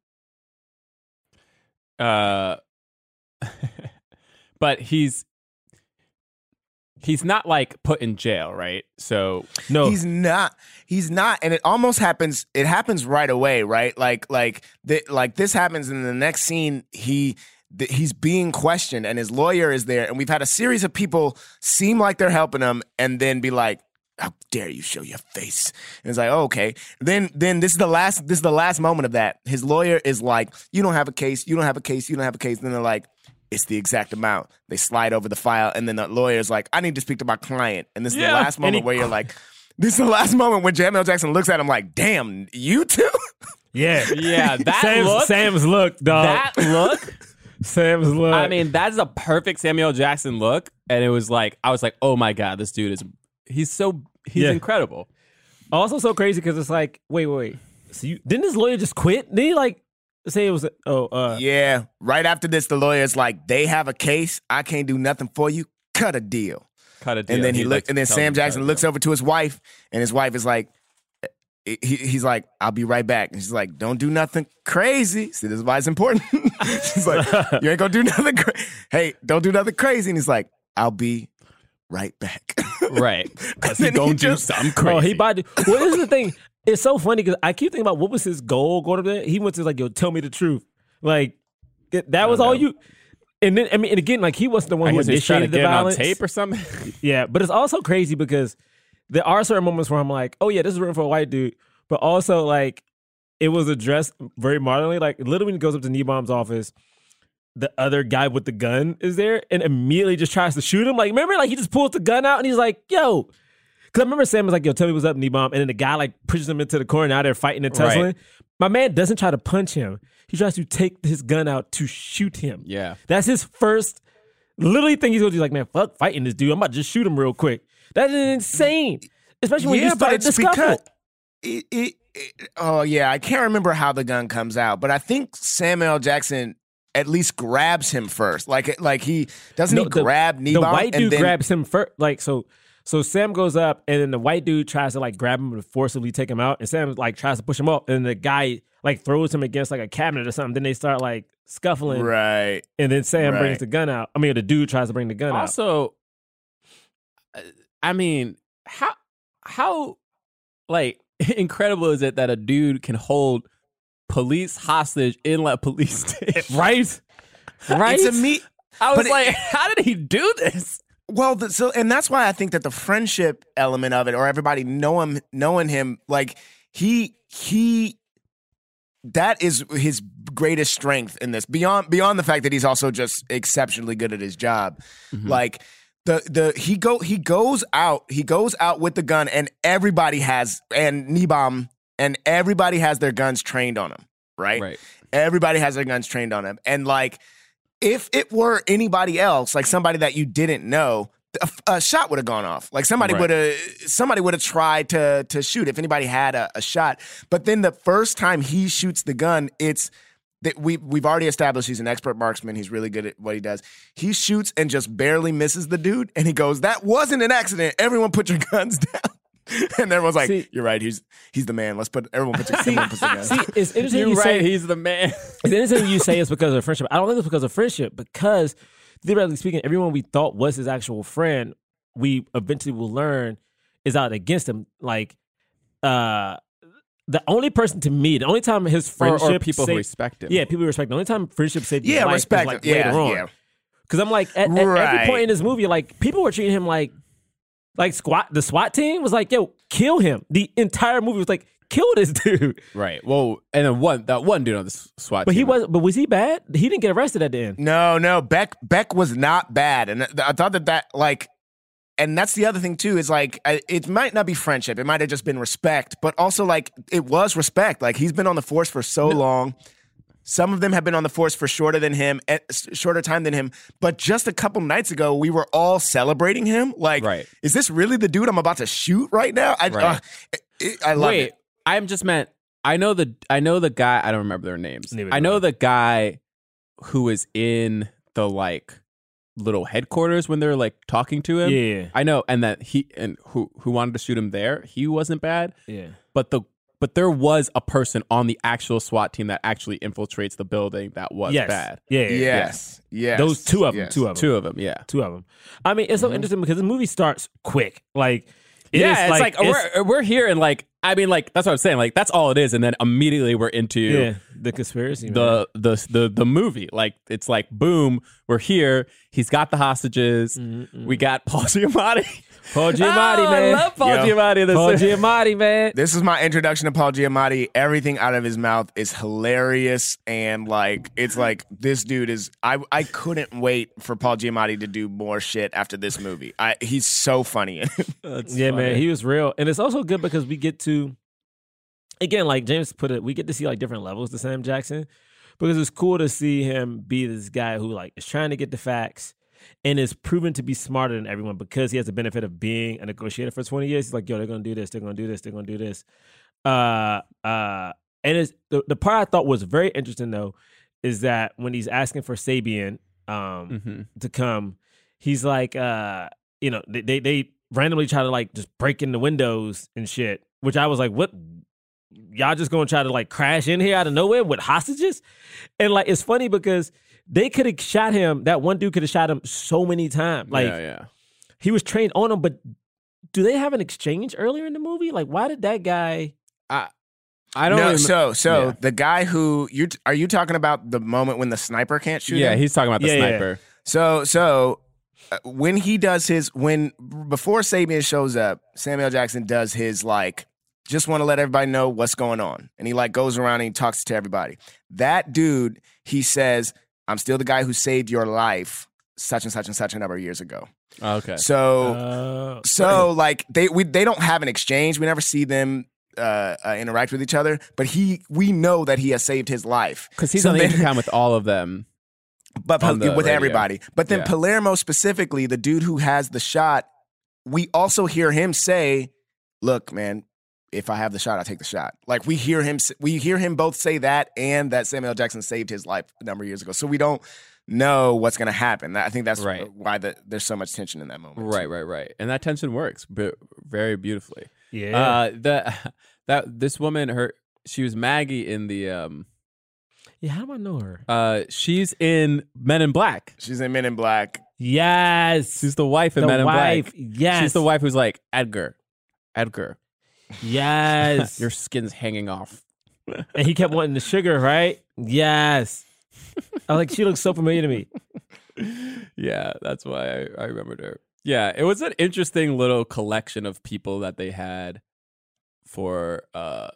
Uh but he's he's not like put in jail, right? So No, He's not. He's not, and it almost happens. It happens right away, right? Like, like, th- like this happens in the next scene. He, he's being questioned, and his lawyer is there, and we've had a series of people seem like they're helping him, and then be like, "How dare you show your face?" And it's like, oh, okay. Then, then this is the last. This is the last moment of that. His lawyer is like, "You don't have a case. You don't have a case. You don't have a case." And then they're like. It's the exact amount. They slide over the file, and then the lawyer's like, "I need to speak to my client." And this is Yeah, the last moment he- where you're like, this is the last moment when Samuel Jackson looks at him like, damn, you too? yeah, yeah, that Sam's, look Sam's look, dog. that look Sam's look. I mean, that's a perfect Samuel Jackson look, and it was like I was like, "Oh my god, this dude is he's so he's Yeah. incredible." also so crazy because it's like, wait, wait, wait. So you didn't this lawyer just quit? Did he like say it was? A, oh, uh, yeah. Right after this, the lawyer's like, they have a case. I can't do nothing for you. Cut a deal. Cut a deal. And then he He'd look, like to and then Sam him to cut Jackson looks over to his wife, and his wife is like, he, he's like, I'll be right back. And she's like, don't do nothing crazy. See, this is why it's important. she's like, you ain't gonna do nothing. Cra- hey, don't do nothing crazy. And he's like, I'll be right back. right because he then he gonna do something crazy. Oh, he to. Well, this is the thing. It's so funny because I keep thinking about what was his goal going up there. He went to like, yo, tell me the truth. Like it, that was all know. you. And then I mean, and again, like he wasn't the one I who guess he's trying to initiated the violence. tape or something. Yeah, but it's also crazy because there are certain moments where I'm like, oh yeah, this is written for a white dude, but also like it was addressed very modernly. Like literally when goes up to Niebaum's office, the other guy with the gun is there and immediately just tries to shoot him. Like remember, like he just pulls the gun out and he's like, yo. Cause I remember Sam was like, yo, tell me what's up, Niebaum. And then the guy like pushes him into the corner. Now they're fighting and tussling. Right. My man doesn't try to punch him. He tries to take his gun out to shoot him. yeah, That's his first literally thing he's gonna do. Like, man, fuck fighting this dude. I'm about to just shoot him real quick. That is insane. Especially when you start the scuffle. it, it, it- oh yeah, I can't remember how the gun comes out, but I think Samuel Jackson at least grabs him first. Like like he doesn't No, he the- grab Niebaum the white and dude then, grabs him first. Like so, so Sam goes up, and then the white dude tries to like grab him and forcibly take him out, and Sam like tries to push him up, and the guy like throws him against like a cabinet or something. Then they start like scuffling, right. and then Sam brings the gun out. I mean, the dude tries to bring the gun out. Also, uh, I mean, how how like incredible is it that a dude can hold police hostage in like police station? Right, right. to me. I was But it- like, how did he do this? Well, the, so and that's why I think that the friendship element of it, or everybody know him, knowing him, like he he, that is his greatest strength in this. Beyond beyond the fact that he's also just exceptionally good at his job, mm-hmm. like. The the he go he goes out he goes out with the gun and everybody has and Niebaum and everybody has their guns trained on him right Right. Everybody has their guns trained on him. And like, if it were anybody else, like somebody that you didn't know, a, a shot would have gone off. Like somebody Right. would have somebody would have tried to to shoot if anybody had a, a shot. But then the first time he shoots the gun, it's that we we've already established he's an expert marksman. He's really good at what he does. He shoots and just barely misses the dude, and he goes, "That wasn't an accident. Everyone put your guns down." And everyone's like, See- "You're right. He's he's the man. Let's put everyone put your, everyone puts their. See, it's interesting You're you right. say He's the man. It's interesting you say it's because of friendship. I don't think it's because of friendship because theoretically speaking, everyone we thought was his actual friend, we eventually will learn is out against him. Like, uh, the only person to me, the only time his friendship or people who respect him. yeah, people respect. The only time friendship saved Yeah, life respect. was like yeah, later on. yeah. Because I'm like, at, at every point in this movie, like people were treating him like, like squat. The SWAT team was like, "Yo, kill him." The entire movie was like, "Kill this dude." Right. Well, and then one that one dude on the s- SWAT But he was, but was he bad? He didn't get arrested at the end. No, no, Beck Beck was not bad, and th- I thought that that like, and that's the other thing too is like it might not be friendship, it might have just been respect, but also like it was respect. Like he's been on the force for so long. Some of them have been on the force for shorter than him, eh, shorter time than him. But just a couple nights ago, we were all celebrating him. Like, Right. is this really the dude I'm about to shoot right now? I, Right. uh, it- it- I love Wait, it. I'm just meant. I know the I know the guy. I don't remember their names. Neither I know I. the guy who was in the like little headquarters when they're like talking to him. Yeah, I know, and that he and who who wanted to shoot him there. He wasn't bad, yeah. but the but there was a person on the actual SWAT team that actually infiltrates the building that was yes. bad. Yeah, yeah, yeah. Yes, yes. Those two of them, yes. two of them, Two of them, yeah. two of them. I mean, it's so mm-hmm. interesting because the movie starts quick. Like, it yeah, is it's like, it's- we're we're here and like I mean like that's what I'm saying like that's all it is and then immediately we're into yeah, the conspiracy. man. the the the the movie. Like it's like boom, we're here. He's got the hostages. Mm-hmm, we mm-hmm. got Paul Giamatti. Paul oh, Giamatti, Oh, man. I love Paul Yo. Giamatti. This Paul Giamatti, man. This is my introduction to Paul Giamatti. Everything out of his mouth is hilarious, and like it's like this dude is. I I couldn't wait for Paul Giamatti to do more shit after this movie. I he's so funny. Yeah, funny. man, he was real, and it's also good because we get to, again, like James put it, we get to see like different levels to Sam Jackson, because it's cool to see him be this guy who like is trying to get the facts and is proven to be smarter than everyone because he has the benefit of being a negotiator for 20 years. He's like, yo, they're gonna do this, they're gonna do this, they're gonna do this. Uh uh and it's the, the part I thought was very interesting though, is that when he's asking for Sabian um Mhm. to come, he's like, uh, you know, they, they they randomly try to like just break in the windows and shit. Which I was like, what? Y'all just gonna try to like crash in here out of nowhere with hostages? And like, it's funny because they could have shot him. That one dude could have shot him so many times. Like yeah, yeah. he was trained on him, but do they have an exchange earlier in the movie? Like, why did that guy? I I don't. know. rem- so so yeah. the guy who you are you talking about the moment when the sniper can't shoot yeah, him? he's talking about the Yeah, yeah. sniper. So so uh, when he does his when before Sabian shows up, Samuel Jackson does his like just want to let everybody know what's going on, and he like goes around and he talks to everybody. That dude, he says, "I'm still the guy who saved your life." Such and such and such a number of years ago. Oh, okay. So, Uh, so like they we they don't have an exchange. We never see them uh, uh, interact with each other. But he, we know that he has saved his life Because he's So on the intercom with all of them. but with radio. everybody. But then Yeah. Palermo specifically, the dude who has the shot, we also hear him say, "Look, man, if I have the shot, I take the shot." Like we hear him, we hear him both say that and that Samuel Jackson saved his life a number of years ago. So we don't know what's going to happen. I think that's Right. why the, there's so much tension in that moment. Right, right, right. And that tension works but very beautifully. yeah. Uh, the that this woman, her she was Maggie in the um yeah. How do I know her? uh she's in Men in Black. She's in Men in Black. Yes. She's the wife in the Men in. Black. Yes. She's the wife who's like Edgar, Edgar, Yes. your skin's hanging off. and he kept wanting the sugar, right? Yes. I was like, she looks so familiar to me. yeah, that's why I, I remembered her. Yeah, it was an interesting little collection of people that they had for uh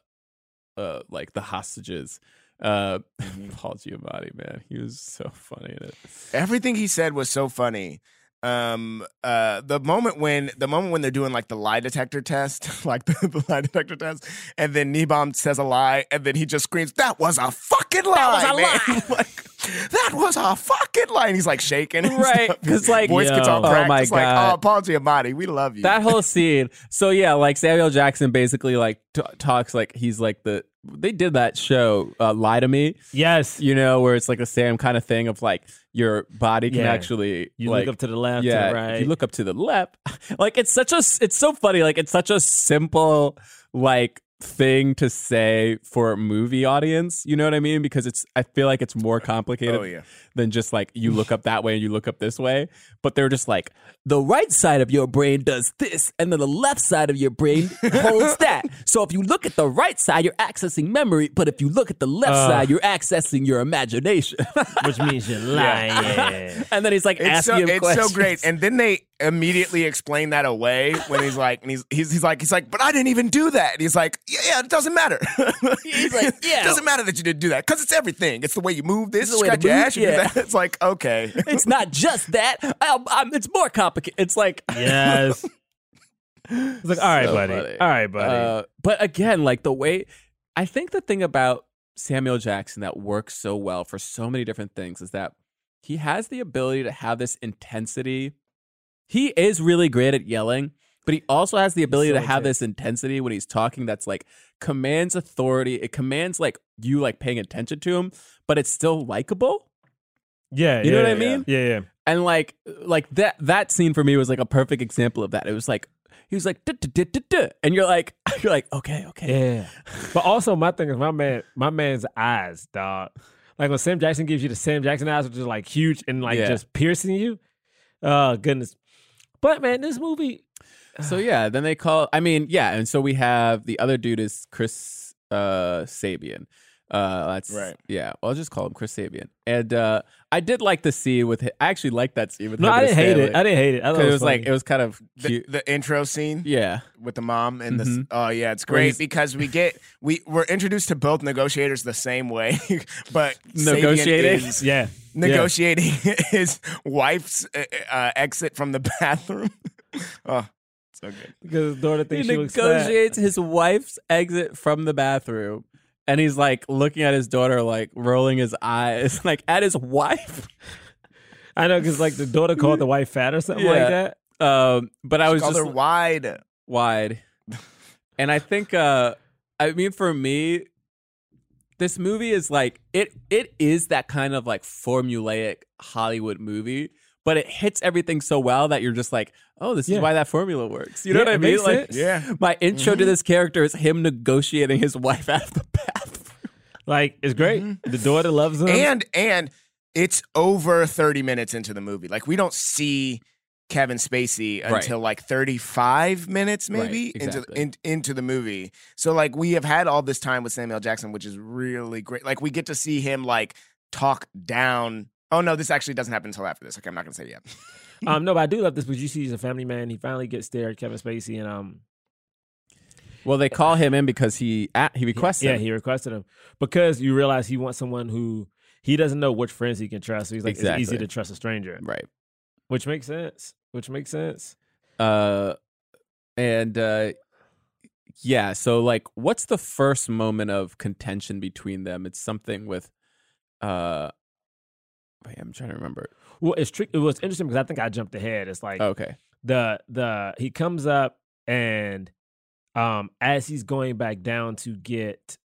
uh like the hostages. Uh Paul Giamatti, man. He was so funny in it. Everything he said was so funny. Um, uh, the moment when the moment when they're doing like the lie detector test, like the, the lie detector test, and then Niebaum says a lie, and then he just screams, "That was a fucking lie! that was a man." like, that was a fucking lie. And he's like shaking, Right, stuff. 'cause, His like, voice gets all yo. Oh my it's like, God. oh, Paul Giamatti, we love you. that whole scene. So yeah, like Samuel Jackson basically like t- talks like he's like the they did that show uh, Lie to Me, Yes. you know, where it's like the same kind of thing of like your body can Yeah. actually You like look up to the left, yeah, to the right. if you look up to the left. Like it's such a it's so funny. Like it's such a simple like thing to say for a movie audience. You know what I mean? Because it's I feel like it's more complicated Oh, yeah. Than just like you look up that way and you look up this way. But they're just like the right side of your brain does this, and then the left side of your brain holds that. So if you look at the right side, you're accessing memory, but if you look at the left Uh. side, you're accessing your imagination. Which means you're lying. and then he's like It's asking so him it's questions. so great. And then they immediately explain that away when he's like, and he's he's, he's like, he's like, but I didn't even do that. And he's like, yeah, yeah it doesn't matter. he's like, yeah. it doesn't matter that you didn't do that because it's everything. It's the way you move this, the way scratch to your move, ass, you do yeah. It's like okay. it's not just that. Um, um, it's more complicated. It's like Yes. It's like, all right, So buddy. funny. All right, buddy. Uh, but again, like the way I think the thing about Samuel Jackson that works so well for so many different things is that he has the ability to have this intensity. He is really great at yelling, but he also has the ability so to have this intensity when he's talking that's like commands authority. It commands like you like paying attention to him, but it's still likable. Yeah, You know yeah, what I mean? Yeah, yeah. And like like that that scene for me was like a perfect example of that. It was like he was like "Duh, duh, duh, duh, duh," and you're like you're like okay okay Yeah. But also my thing is my man my man's eyes, dog. Like when Sam Jackson gives you the Sam Jackson eyes, which is like huge and like Yeah. just piercing you. Oh goodness. But man, this movie So yeah, then they call. I mean, yeah, and so we have the other dude is Chris uh, Sabian. Uh, that's Right. Yeah, I'll just call him Chris Sabian. And uh, I did like the scene with. Him. I actually liked that scene with. No, him I and didn't hate Stanley. it. I didn't hate it. I thought 'Cause it it was, was like it was kind of The, cute. the intro scene yeah, with the mom and Mhm. the oh yeah, it's great because we get we we're introduced to both negotiators the same way, but Negotiating? is yeah. negotiating his wife's uh, uh, exit from the bathroom. oh, so good. Because his daughter he thinks she looks fat. negotiates his wife's exit from the bathroom, and he's like looking at his daughter, like rolling his eyes, like at his wife. I know because like the daughter called the wife fat or something Yeah. like that. Um, but I was just her wide. wide. And I think uh I mean for me this movie is like it it is that kind of like formulaic Hollywood movie, but it hits everything so well that you're just like, "Oh, this Yeah. is why that formula works." You know Yeah, what I mean? Like sense. Yeah. my intro to mm-hmm. this character is him negotiating his wife out of the bathroom. Like it's great. Mm-hmm. The daughter loves him. and and it's over 30 minutes into the movie like we don't see kevin spacey Right. until like 35 minutes Right, maybe exactly. into in, into the movie so like we have had all this time with samuel jackson which is really great like we get to see him like talk down oh no this actually doesn't happen until after this okay i'm not gonna say it yet um, no, but I do love this because you see he's a family man. He finally gets there, Kevin Spacey, and um, Well, they call him in because he at, he requested. yeah, him. he requested him because you realize he wants someone who he doesn't know which friends he can trust. So he's like, it's easy to trust a stranger, right. which makes sense. Which makes sense. Uh, and uh, yeah. So, like, what's the first moment of contention between them? It's something with, uh, wait, I'm trying to remember. Well, it's trick. It was interesting because I think I jumped ahead. It's like Okay, the the he comes up and um as he's going back down to get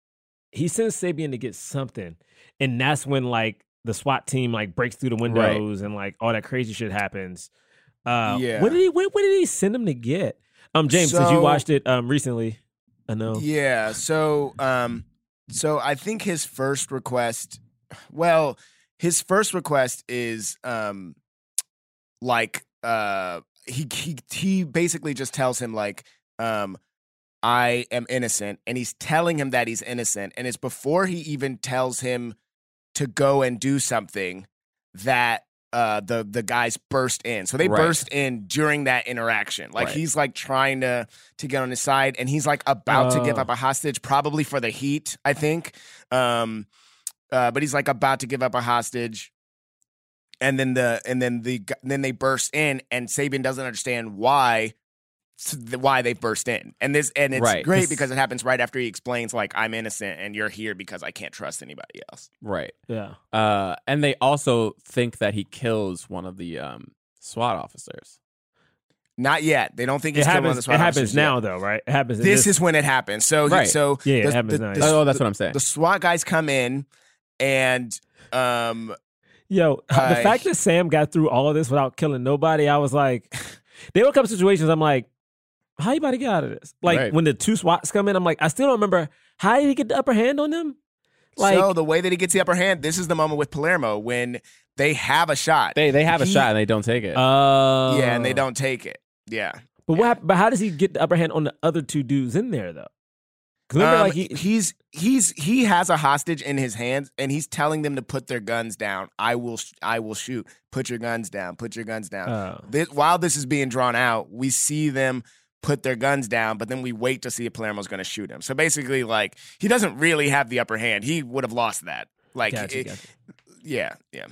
he sends Sabian to get something and that's when like the SWAT team like breaks through the windows and like all that crazy shit happens. Uh Yeah. what did he what, what did he send him to get? Um James, since you watched it um recently, I know. Yeah. So, um, so I think his first request, well, his first request is, um, like, uh, he he he basically just tells him like, um, I am innocent, and he's telling him that he's innocent, and it's before he even tells him to go and do something that uh the the guys burst in so they Right. burst in during that interaction like Right. he's like trying to to get on his side and he's like about to give Oh. up a hostage probably for the heat i think um uh but he's like about to give up a hostage and then the and then the gu- then they burst in and Sabian doesn't understand why why they burst in and this and it's Right, great 'cause- because it happens right after he explains like i'm innocent and you're here because i can't trust anybody else right. Yeah. Uh, and they also think that he kills one of the um SWAT officers. not yet they don't think It he's killing one of happens the it SWAT happens officers yet. now though, right? It happens in this is when it happens so he- so Yeah, it the, happens the, now, the, oh, that's the- what I'm saying. the SWAT guys come in and um Yo, the Uh, fact that Sam got through all of this without killing nobody, I was like, there were a couple situations I'm like, how you about to get out of this? Like Right. when the two SWATs come in, I'm like, I still don't remember how did he get the upper hand on them? Like, so the way that he gets the upper hand, this is the moment with Palermo when they have a shot. They they have a He- shot and they don't take it. uh, yeah, and they don't take it. Yeah. But what? But how does he get the upper hand on the other two dudes in there though? 'Cause remember, Um, like he, he's he's he has a hostage in his hands and he's telling them to put their guns down. I will sh- I will shoot. Put your guns down. Put your guns down. Oh. This, while this is being drawn out, we see them put their guns down, but then we wait to see if Palermo's going to shoot him. So basically, like he doesn't really have the upper hand. He would have lost that. Like, Gotcha, it- gotcha. yeah, yeah.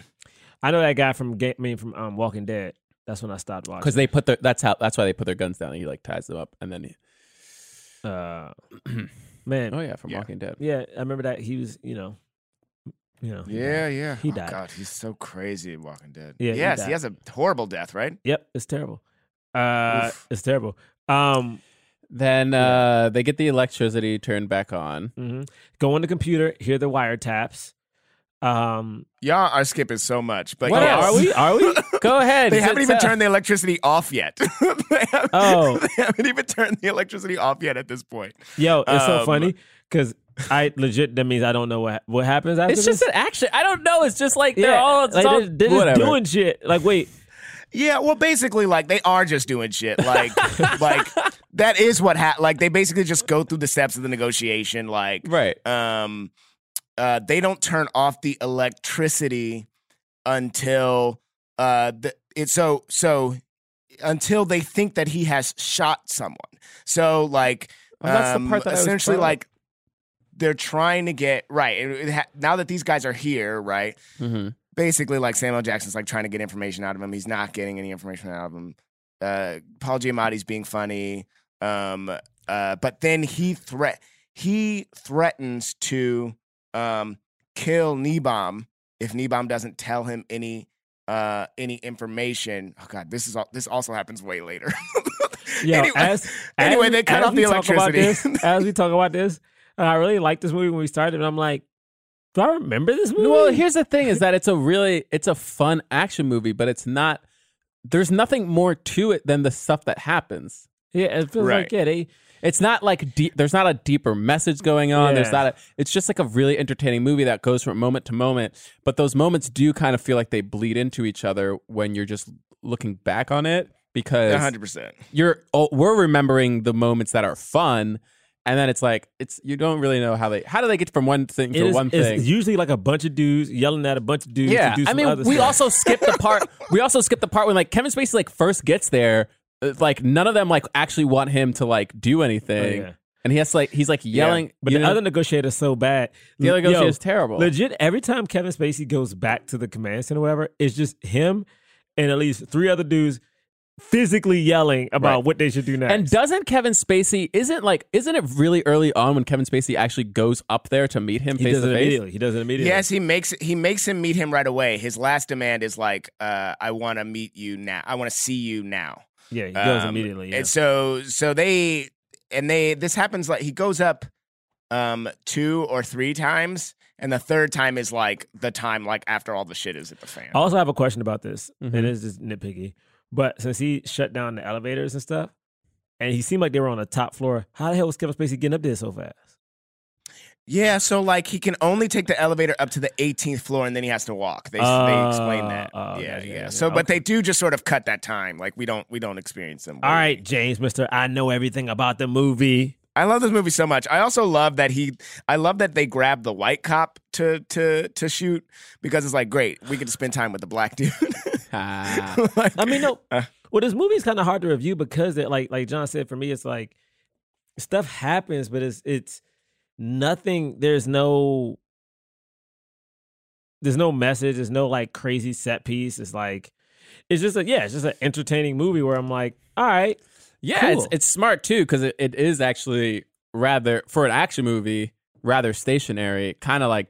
I know that guy from Ga- I mean from um, Walking Dead. That's when I stopped watching. because they put their that's how that's why they put their guns down. And He like ties them up and then he, uh, man, oh yeah from Yeah. Walking Dead. yeah, I remember that he was, you know, you know, Yeah, died. yeah. He Oh, died. God, he's so crazy in Walking Dead. Yeah, yes, died. he has a horrible death, right? Yep, it's terrible. Uh, Oof. it's terrible. Um, Then uh, they get the electricity turned back on. mhm. go on the computer, hear the wiretaps. Um, Y'all are skipping so much, but What yes. else? are we? Are we? Go ahead. They haven't even Tell- turned the electricity off yet. they, Oh. they haven't even turned the electricity off yet at this point. Yo, it's so Um, funny because I legit that means I don't know what what happens after It's just this. an action. I don't know. It's just like they're yeah, all, it's like all they're, they're just doing shit. Like, wait, Yeah, well, basically, like they are just doing shit. Like, like that is what ha- like they basically just go through the steps of the negotiation. Like, right. um, uh, they don't turn off the electricity until uh, the, it's so so until they think that he has shot someone. So like, Well, that's the um, part that essentially like they're trying to get right. Ha- now that these guys are here, right? Mm-hmm. basically like Samuel Jackson's like trying to get information out of him. He's not getting any information out of him. Uh, Paul Giamatti's being funny. Um, uh, but then he threat he threatens to um, kill Niebaum if Niebaum doesn't tell him any uh, any information. Oh God, this is all, this also happens way later. Yo, anyway, as, anyway, as- they cut off the electricity. this, as we talk about this, and I really liked this movie when we started, and I'm like, do I remember this movie? Well, here's the thing: is that it's a really it's a fun action movie, but it's not. There's nothing more to it than the stuff that happens. yeah, it feels Right. like yeah, they It's not like deep. There's not a deeper message going on. There's not a. It's just like a really entertaining movie that goes from moment to moment. But those moments do kind of feel like they bleed into each other when you're just looking back on it because hundred percent. you're oh, we're remembering the moments that are fun, and then it's like it's you don't really know how they how do they get from one thing to is, one it's thing. usually like a bunch of dudes yelling at a bunch of dudes. Yeah, to do I mean, we stuff. also skipped the part. We also skipped the part when like Kevin Spacey like first gets there. Like none of them like actually want him to like do anything, Oh, yeah. and he has to, like he's like yelling. But the know, other negotiator's so bad. the other Yo, negotiator is terrible. Legit, every time Kevin Spacey goes back to the command center, or whatever, it's just him and at least three other dudes physically yelling about Right. what they should do next. And doesn't Kevin Spacey isn't like isn't it really early on when Kevin Spacey actually goes up there to meet him he face does to it face? immediately. He does it immediately. Yes, he makes he makes him meet him right away. His last demand is like, uh, "I want to meet you now. I want to see you now." Yeah, he goes Um, immediately. Yeah. And so so they and they this happens like he goes up um two or three times, and the third time is like the time like after all the shit is at the fan. I also have a question about this, Mhm. and it's just nitpicky. But since he shut down the elevators and stuff, and he seemed like they were on the top floor, how the hell was Kevin Spacey getting up there so fast? Yeah, so like he can only take the elevator up to the 18th floor and then he has to walk. They they explain Uh, that. oh, yeah, gotcha, yeah. gotcha. So but they do just sort of cut that time. Like we don't we don't experience them. All right, James, Mister, I know everything about the movie. I love this movie so much. I also love that he I love that they grabbed the white cop to to to shoot because it's like great, we get to spend time with the black dude. Ah. Like, I mean, no. Uh. well, this movie is kind of hard to review because, it, like, like John said, for me, it's like stuff happens, but it's it's nothing. There's no there's no message. There's no like crazy set piece. It's like it's just a yeah, it's just an entertaining movie where I'm like, all right, Yeah, Cool. it's it's smart too because it, it is actually rather for an action movie rather stationary, kind of like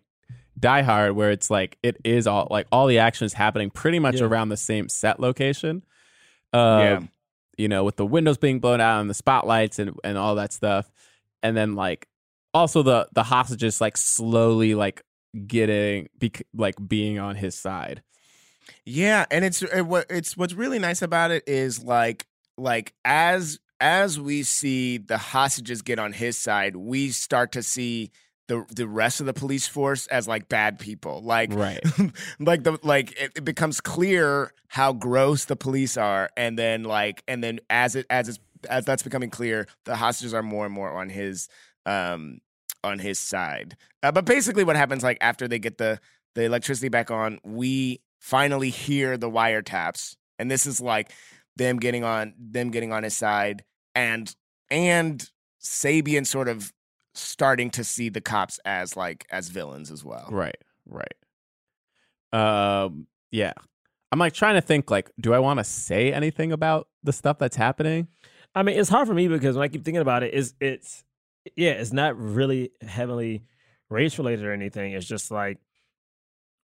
Die Hard, where it's like it is all like all the action is happening pretty much Yeah. around the same set location. Uh, Yeah. you know, with the windows being blown out and the spotlights and and all that stuff, and then like also the the hostages like slowly like getting bec- like being on his side. Yeah, and it's it, what it's what's really nice about it is like like as as we see the hostages get on his side, we start to see the the rest of the police force as like bad people. Like Right. like the like it, it becomes clear how gross the police are, and then like and then as it as it's as that's becoming clear, the hostages are more and more on his um on his side. Uh, but basically, what happens like after they get the the electricity back on, we finally hear the wiretaps, and this is like them getting on them getting on his side, and and Sabian sort of starting to see the cops as like as villains as well. Right, right. Um, yeah. I'm like trying to think like, do I want to say anything about the stuff that's happening? I mean, it's hard for me because when I keep thinking about it, is it's yeah, it's not really heavily race related or anything. It's just like,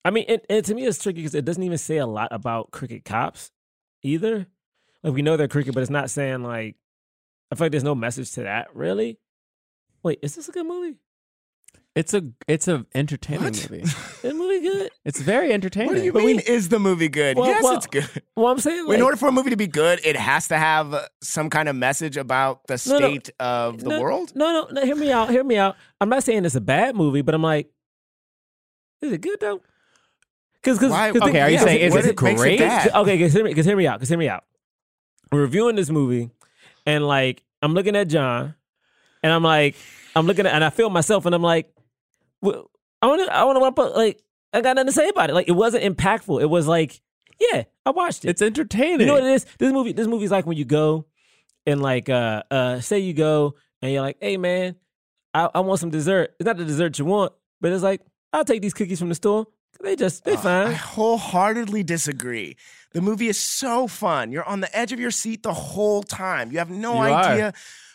I mean, it, and to me, it's tricky because it doesn't even say a lot about cricket cops either. Like we know they're cricket, but it's not saying like. I feel like there's no message to that really. Wait, is this a good movie? It's a it's a entertaining What? movie. Is the movie good? It's very entertaining. What do you But mean? we- is the movie good? Well, yes, well, it's good. Well, I'm saying like, in order for a movie to be good, it has to have uh, some kind of message about the No, no. state of the no, world. No, no, no. Hear me out. Hear me out. I'm not saying it's a bad movie, but I'm like, is it good though? Because, Why- because Okay, are you saying is what it makes great? bad? okay, because hear me, because hear me out, because hear me out. We're reviewing this movie, and like I'm looking at John, and I'm like, I'm looking at, and I feel myself, and I'm like, well, I want to, I want to put like, I got nothing to say about it. Like, it wasn't impactful. It was like, yeah, I watched it. It's entertaining. You know what it is? This movie, this movie's like when you go and like uh uh say you go and you're like, hey man, I, I want some dessert. It's not the dessert you want, but it's like, I'll take these cookies from the store. They just they I fine. I wholeheartedly disagree. The movie is so fun. You're on the edge of your seat the whole time. You have no You are.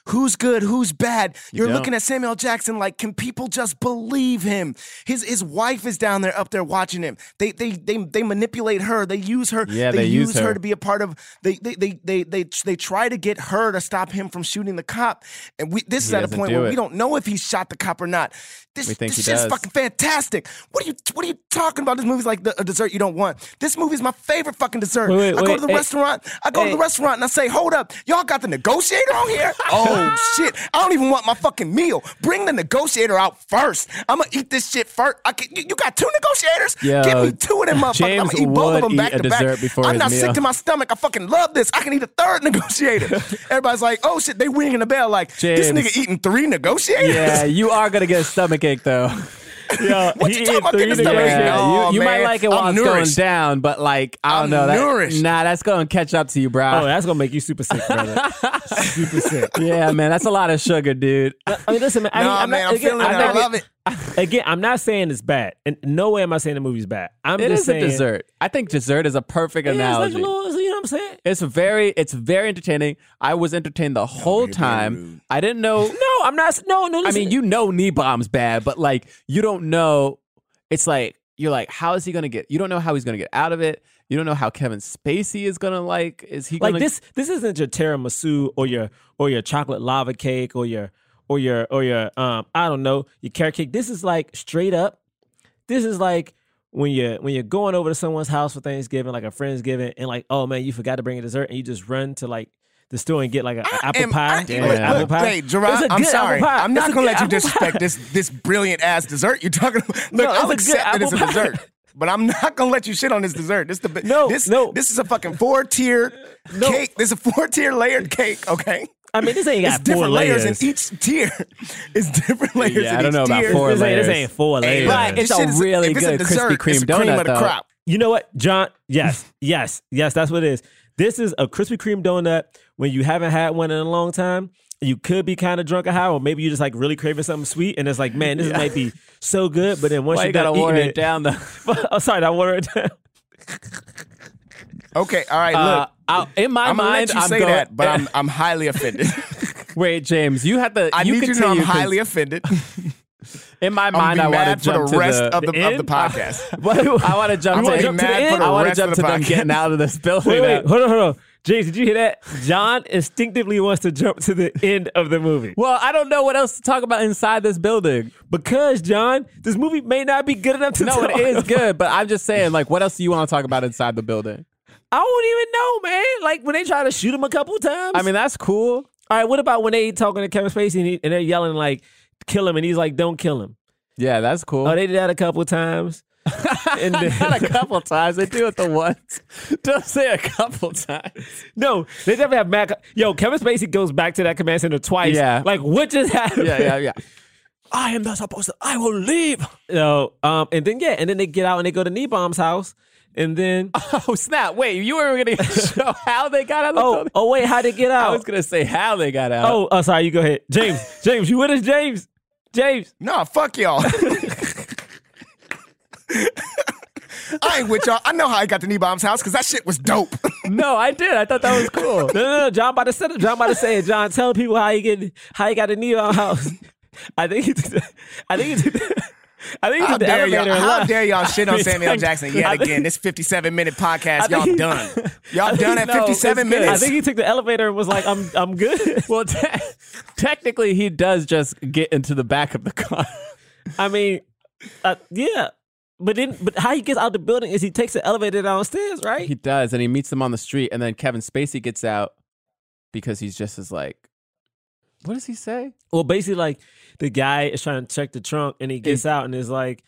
Who's good, who's bad. You You're don't. looking at Samuel Jackson like, can people just believe him? His his wife is down there up there watching him. They they they they manipulate her. They use her. Yeah, they use her. her. to be a part of. They they they they they they try to get her to stop him from shooting the cop. And we this is He at a point where it. we don't know if he shot the cop or not. This We think this shit's does. fucking fantastic. What are you What are you talking about? This movie's like the, a dessert you don't want. This movie's my favorite fucking dessert. Wait, wait, I go wait, to the hey, restaurant. I go to the eh. restaurant and I say, "Hold up, y'all got the negotiator on here? Oh shit! I don't even want my fucking meal. Bring the negotiator out first. I'm gonna eat this shit first. I can, you, you got two negotiators? Yo, Give me two of them motherfuckers. I'm gonna eat both of them back to back. I'm not meal. sick to my stomach. I fucking love this. I can eat a third negotiator. Everybody's like, "Oh shit!" They ringing the bell like, "This nigga eating three negotiators." yeah, you are gonna get a stomach ache though. Yo, What he you talking about three getting a stomach. Yeah, Oh, you, you might like it while I'm it's going down, but like I don't I'm know. That, nourished. Nah, that's going to catch up to you, bro. Oh, that's gonna make you super sick, brother. super sick. yeah, man, that's a lot of sugar, dude. I mean, listen, man. I No, mean, I'm man, not, I'm again, feeling it. I'm I not- love it. Again, I'm not saying it's bad, and no way am I saying the movie's bad. I'm It just is a saying dessert. I think dessert is a perfect Yeah, it's like analogy. a little, you know what I'm saying? It's very, it's very entertaining. I was entertained the whole you're time. I didn't know. No, I'm not. No, no. I mean, you know, Niebaum's bad, but like, you don't know. It's like you're like, how is he gonna get? You don't know how he's gonna get out of it. You don't know how Kevin Spacey is gonna like. Is he like gonna, this this isn't your tiramisu or your or your chocolate lava cake or your or your or your um I don't know your carrot cake. This is like straight up. This is like when you when you're going over to someone's house for Thanksgiving, like a friendsgiving, and like oh man, you forgot to bring a dessert, and you just run to like the store and get like an apple Am- pie. I- like Damn. an apple Look, pie. Wait, Gerard, I'm sorry. I'm not It's gonna let you apple pie. disrespect this this brilliant ass dessert you're talking about. Look, No, I'll accept that it's a dessert. But I'm not gonna let you shit on this dessert. This the No, this no. this is a fucking four tiered cake. This is a four tier layered cake. Okay, I mean, this ain't it's got four different layers. layers. in each tier. It's different layers. Yeah, in I don't each know about tier. four this, ain't, this ain't four Hey, layers. But it's a is- really it's good a Krispy Kreme it's the cream donut, of the though. crop. You know what, John? Yes, yes, yes. That's what it is. This is a Krispy Kreme donut when you haven't had one in a long time. You could be kind of drunk or high, or maybe you just like really craving something sweet, and it's like, man, this might be so good. But then once Why you you gotta done water eating it down though? oh, sorry, I water it down. Okay, all right. Uh, Look, I'll- in my I'm gonna mind, let you I'm say going, that, but I'm I'm highly offended. Wait, James, you have to. I you need you to know I'm highly offended. In my mind, I want to for jump the rest to the. of the, the of the end? podcast. I want to jump I'm to. gonna jump to the end? for the I want to jump to the them podcast. getting out of this building. Wait, wait, hold on, hold on. James, did you hear that? John instinctively wants to jump to the end of the movie. Well, I don't know what else to talk about inside this building. Because, John, this movie may not be good enough to No, it is good, but I'm just saying, like, what else do you want to talk about inside the building? I don't even know, man. Like when they try to shoot him a couple times. I mean, that's cool. All right, what about when they talking to Kevin Spacey and, he, and they're yelling like, "Kill him," and he's like, "Don't kill him." Yeah, that's cool. Oh, they did that a couple times. and then- Not a couple times. They do it the once. Don't say a couple times. No, they definitely have Mac. Yo, Kevin Spacey goes back to that command center twice. Yeah. like what just happened? Yeah, yeah, yeah. I am not supposed to. I will leave. Yo, um, and then yeah, and then they get out and they go to Niebaum's house, and then Oh snap! Wait, you were going to show how they got out of the oh building? oh wait, how they get out? I was going to say how they got out. oh, oh, sorry, you go ahead, James. James, you with us, James? James. No, fuck y'all. I ain't with y'all. I know how I got to Niebaum's house because that shit was dope. no, I did. I thought that was cool. No, no, no. John about to set it. John about to say it. John, tell people how you get how you got to Niebaum house. I think he took the, I think he took the, I think How dare, y'all, how dare y'all shit on Samuel Jackson yet think- again? This 57 minute podcast, y'all he- done. Y'all done at No, 57 it's minutes. I think he took the elevator and was like, "I'm I'm good." well, te- technically, he does just get into the back of the car. I mean, uh, yeah, but then but how he gets out the building is he takes the elevator downstairs, right? He does, and he meets them on the street, and then Kevin Spacey gets out because he's just as like, what does he say? well, basically, like the guy is trying to check the trunk and he gets out and is like,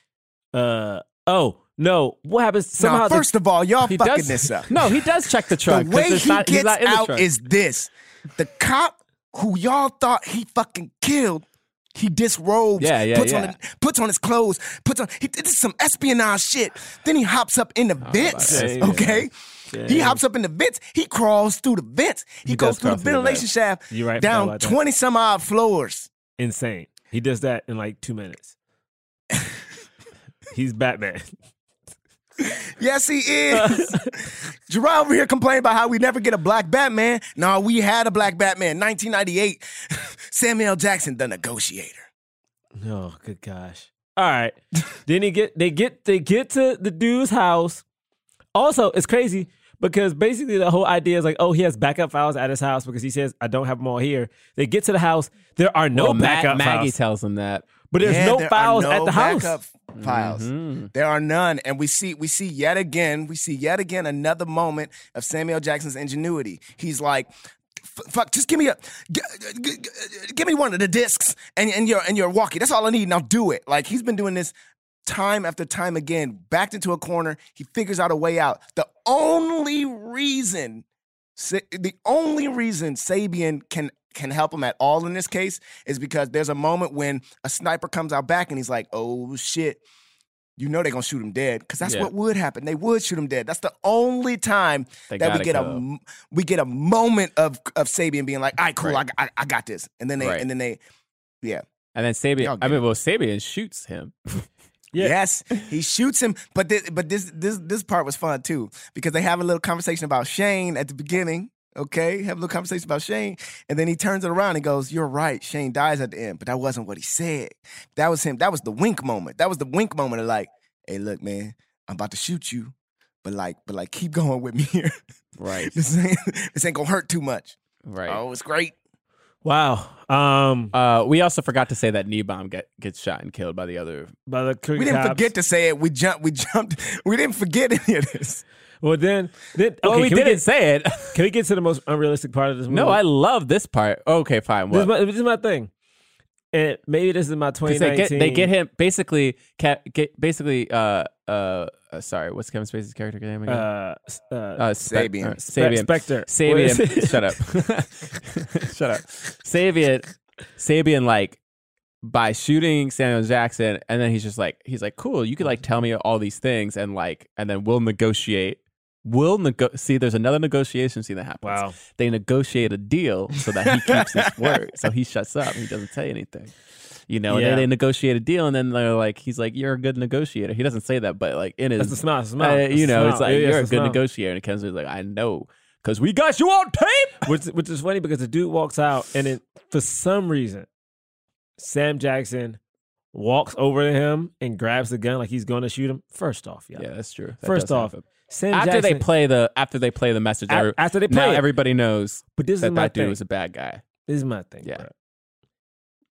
"Uh, oh no, what happens?" Somehow, now, the- first of all, y'all fucking does this up. No, he does check the trunk. the way he not, gets the out is this: the cop who y'all thought he fucking killed. He disrobes, Yeah, yeah, puts on yeah. the, puts on his clothes, puts on. He did some espionage shit. Then he hops up in the vents. say, Okay, he hops up in the vents. He crawls through the vents. He, He goes through the through the ventilation shaft You're right, down twenty some odd floors. insane. He does that in like two minutes. He's Batman. Yes, he is. Gerard over here complaining about how we never get a black Batman. No, we had a black Batman, 1998. Samuel Jackson, the negotiator. Oh, good gosh. All right. then he get they get they get to the dude's house. Also, it's crazy because basically the whole idea is like, oh, he has backup files at his house because he says I don't have them all here. They get to the house, there are no Well, Ma- backup Maggie files, tells him that. but there's Yeah, no there files no at the house. Files. Mm-hmm. There are none, and we see we see yet again we see yet again another moment of Samuel Jackson's ingenuity. He's like, "F- "Fuck, just give me a, g- g- g- give me one of the discs and and your and your walkie. That's all I need. Now do it." Like he's been doing this time after time again, backed into a corner. He figures out a way out. The only reason, the only reason Sabian can can help him at all in this case is because there's a moment when a sniper comes out back and he's like, "Oh shit." You know they're gonna shoot him dead because that's Yeah. what would happen. They would shoot him dead. That's the only time They that we get a go. m- we get a moment of of Sabian being like, "All right, cool, Right. I, I I got this," and then they Right. and then they, yeah, And then Sabian, I mean, it. well, Sabian shoots him. Yeah. Yes, he shoots him, but this, but this this this part was fun too because they have a little conversation about Shane at the beginning. Okay, have a little conversation about Shane, and then he turns it around and goes, "You're right, Shane dies at the end, but that wasn't what he said. That was him. That was the wink moment. That was the wink moment of like, hey, look, man, I'm about to shoot you, but like, but like, keep going with me here. Right. this ain't this ain't gonna hurt too much. Right. Oh, it's great. Wow. Um Uh, we also forgot to say that Niebaum get, gets shot and killed by the other. by the We didn't forget to say it. We jumped. We jumped. We didn't forget any of this. Well then then okay, well, we didn't we get, say it. can we get to the most unrealistic part of this movie? no, I love this part. Okay, fine. this is, my, this is my thing. And maybe this is my 2019. they get they get him basically get basically uh uh, uh sorry what's Kevin Spacey's character name again? uh, uh, Uh, Spe- Sabian. uh, Sabian. Spectre. Sabian. shut up. shut up. Sabian. Sabian like by shooting Samuel Jackson, and then he's just like he's like cool. You could like tell me all these things, and like and then we'll negotiate. We'll nego- see. There's another negotiation scene that happens. Wow. They negotiate a deal so that he keeps his word. So he shuts up. He doesn't say anything. You know, and Yeah. then they negotiate a deal, and then they're like, he's like, "You're a good negotiator." He doesn't say that, but like in his That's the smile. it's smile. uh, you know, it's like you're a good smile. negotiator. And Kenzie's like, I know, because we got you on tape. Which, which is funny because the dude walks out and then for some reason, Sam Jackson walks over to him and grabs the gun like he's going to shoot him. First off, yeah. Yeah, that's true. That First off, happen. Sam after Jackson, they play the after they play the message, A- after they now play it. everybody knows but this is that my that dude thing. was a bad guy. This is my thing. Yeah. bruh.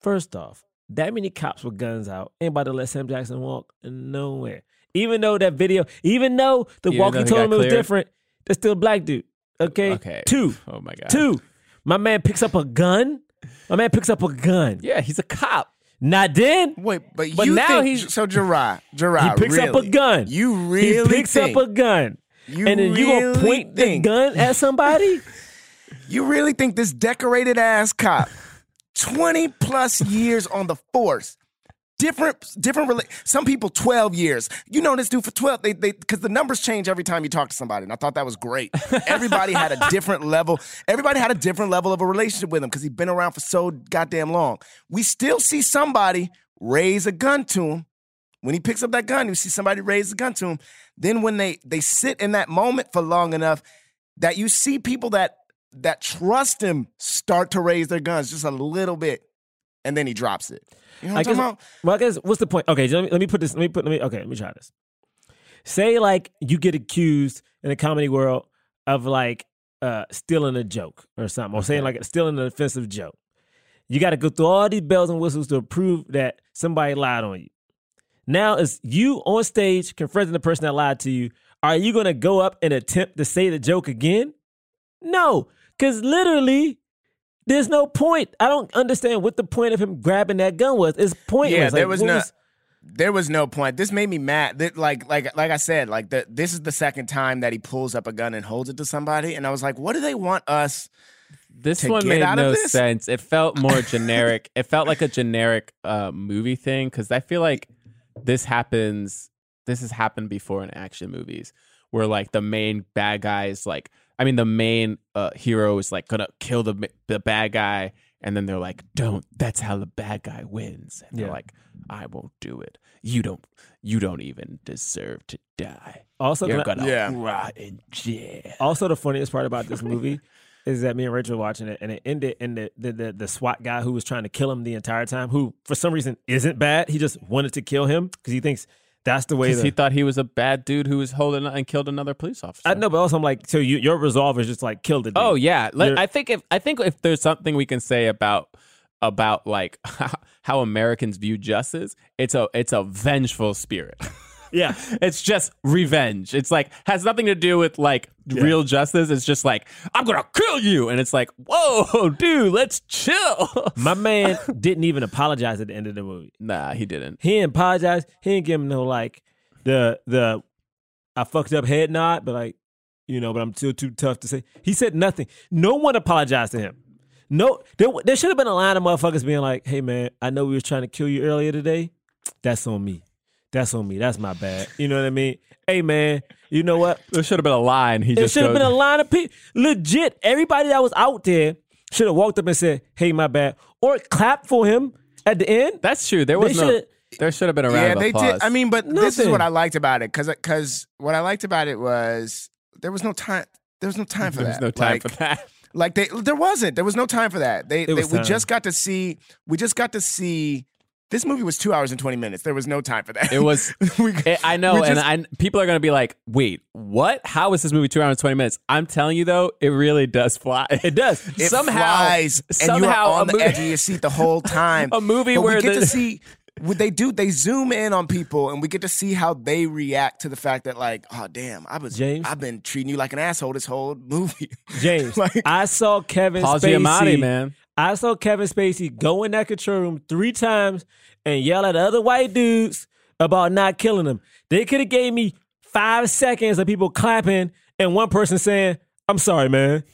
First off, that many cops with guns out ain't about to let Sam Jackson walk nowhere. Even though that video, even though the Even though walkie he told got him it was cleared? different, that's still a black dude. Okay. Okay. Two. Oh my god. Two. My man picks up a gun. My man picks up a gun. Yeah, he's a cop. Not then. Wait, but, But you now think, he's- so Gerard, Gerard, He picks up a gun. You really he picks think, up a gun. You and then you gonna point think- the gun at somebody? You really think this decorated ass cop, 20 plus years on the force, different, different, some people 12 years. You know this dude for 12, they, they, cause the numbers change every time you talk to somebody. And I thought that was great. Everybody had a different level. Everybody had a different level of a relationship with him because he'd been around for so goddamn long. We still see somebody raise a gun to him. When he picks up that gun, you see somebody raise a gun to him. Then when they they sit in that moment for long enough that you see people that that trust him start to raise their guns just a little bit, and then he drops it. You know what I'm guess, talking about? well, I guess what's the point? Okay, let me, let me put this. Let me put. Let me. Okay, let me try this. Say like you get accused in the comedy world of like uh stealing a joke or something, or saying like stealing an offensive joke. You got to go through all these bells and whistles to prove that somebody lied on you. Now it's you on stage confronting the person that lied to you. Are you going to go up and attempt to say the joke again? No, because literally, there's no point. I don't understand what the point of him grabbing that gun was. It's pointless. Yeah, Like, there was what no there was no point. This made me mad. That like like like I said, like the, this is the second time that he pulls up a gun and holds it to somebody, and I was like, what do they want us? This to one get made out no sense. It felt more generic. it felt like a generic uh, movie thing because I feel like this happens. This has happened before in action movies where like the main bad guy is like, I mean, the main uh, hero is like gonna kill the the bad guy, and then they're like, "Don't." That's how the bad guy wins. And they're Yeah. like, "I won't do it. You don't. You don't even deserve to die. Also, You're can I- gonna Yeah. rot in jail." also the funniest part about this movie is that me and Rachel were watching it, and it ended in the, the the the SWAT guy who was trying to kill him the entire time, who for some reason isn't bad. He just wanted to kill him because he thinks that's the way. The, he thought he was a bad dude who was holding and killed another police officer. I know, but also I'm like, so you, your resolve is just like kill the dude. Oh yeah, You're- I think if I think if there's something we can say about about like how Americans view justice, it's a it's a vengeful spirit. yeah. it's just revenge. It's like has nothing to do with like real justice. It's just like I'm gonna kill you, and it's like whoa, dude, let's chill. My man didn't even apologize at the end of the movie. nah, he didn't. He didn't apologize. He didn't give him no like the the I fucked up head nod, but like you know, but I'm still too tough to say. He said nothing. No one apologized to him. No, there, there should have been a line of motherfuckers being like, "Hey man, I know we was trying to kill you earlier today. That's on me. That's on me. That's my bad. You know what I mean? Hey man, you know what? There should have been a line. He There just should have been a line of people. Legit, everybody that was out there should have walked up and said, "Hey, my bad," or clapped for him at the end. That's true. There was They no. shoulda- There should have been a round Yeah, of they applause. did. I mean, but this is what I liked about it, because because what I liked about it was there was no time. There was no time for there was that. no time Like- for that. Like they, there wasn't. There was no time for that. They, It they was we time. just got to see. We just got to see. This movie was two hours and twenty minutes. There was no time for that. It was. We- it- I know, we and just- I, people are going to be like, "Wait, what? How is this movie two hours and twenty minutes?" I'm telling you, though, it really does fly. It does. It somehow, flies, and you somehow are on a the movie- edge of your seat the whole time. A movie But where we get the- to see what they do. They zoom in on people, and we get to see how they react to the fact that, like, oh damn, I was James? I've been treating you like an asshole this whole movie. James, Like- I saw Kevin Paul Spacey. Giamatti, man. I saw Kevin Spacey go in that control room three times and yell at other white dudes about not killing them. They could have gave me five seconds of people clapping and one person saying, "I'm sorry, man."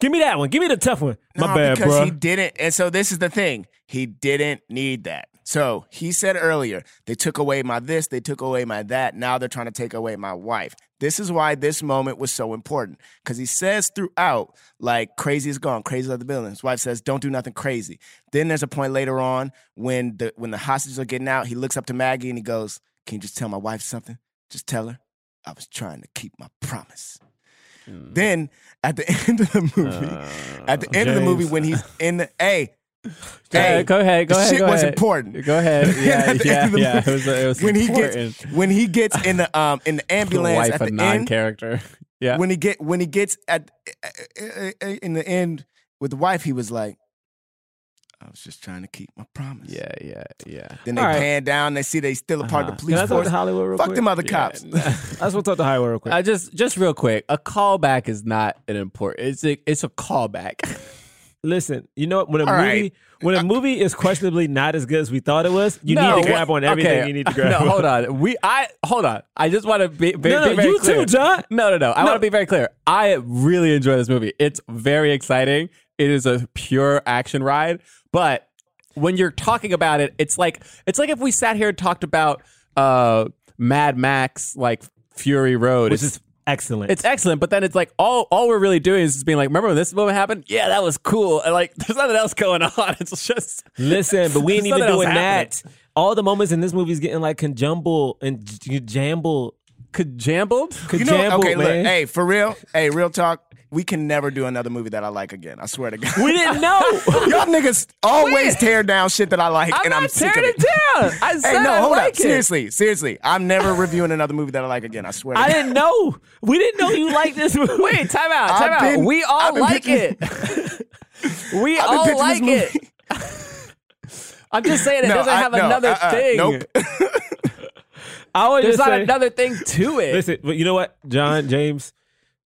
Give me that one. Give me the tough one. My No, bad, because bro. he didn't. And so this is the thing. He didn't need that. So he said earlier, they took away my this, they took away my that. Now they're trying to take away my wife. This is why this moment was so important. Because he says throughout, like, crazy is gone, crazy are the building. His wife says, don't do nothing crazy. Then there's a point later on when the when the hostages are getting out, he looks up to Maggie and he goes, Can you just tell my wife something? Just tell her. I was trying to keep my promise. Mm. Then at the end of the movie, at the end of the uh, movie, when he's in the hey, Go ahead, go ahead, go the ahead. shit go was ahead. important. Go ahead. Yeah, At yeah, end of the yeah. It was, it was when he gets when he gets in the um in the the ambulance wife at the end, non-character. Yeah. when he get when he gets at in the end with the wife, he was like, "I was just trying to keep my promise." yeah, yeah, yeah. Then they All right. pan down, they see they still a part of Uh-huh. the police Can I talk force. to Hollywood real Fuck quick? them other Yeah. cops. I just want to talk to Hollywood real quick. I just just real quick, a callback is not an important. It's a it's a callback. Listen, you know what? When a All movie right. when a movie is questionably not as good as we thought it was, you No, need to grab on everything okay. you need to grab. No, on. hold on. We I hold on. I just want to be, be, No, no, be very you clear. too, John. No, no, no. I No. want to be very clear. I really enjoy this movie. It's very exciting. It is a pure action ride, but when you're talking about it, it's like it's like if we sat here and talked about uh Mad Max like Fury Road. Which it's, is excellent. it's excellent, but then it's like all all we're really doing is just being like, remember when this moment happened? Yeah, that was cool. And like, there's nothing else going on. It's just Listen, but we ain't even doing that. All the moments in this movie is getting like conjumble and j- jambled. Kajambled. You know, Kajambled, okay, look, hey, for real, hey, real talk. We can never do another movie that I like again. I swear to God. We didn't know. Y'all niggas always tear down shit that I like, I'm and I'm sick of tearing it. it down. I said Hey, no, I hold like up. it. Seriously, seriously. I'm never reviewing another movie that I like again. I swear. To God. I didn't know. We didn't know you liked this movie. Wait, time out, time I've out. been- we all like pitching- it. we all like this it. I'm just saying it No, doesn't I- have no, another uh-uh, thing. nope. I was There's just not saying, another thing to it. Listen, but you know what, John James,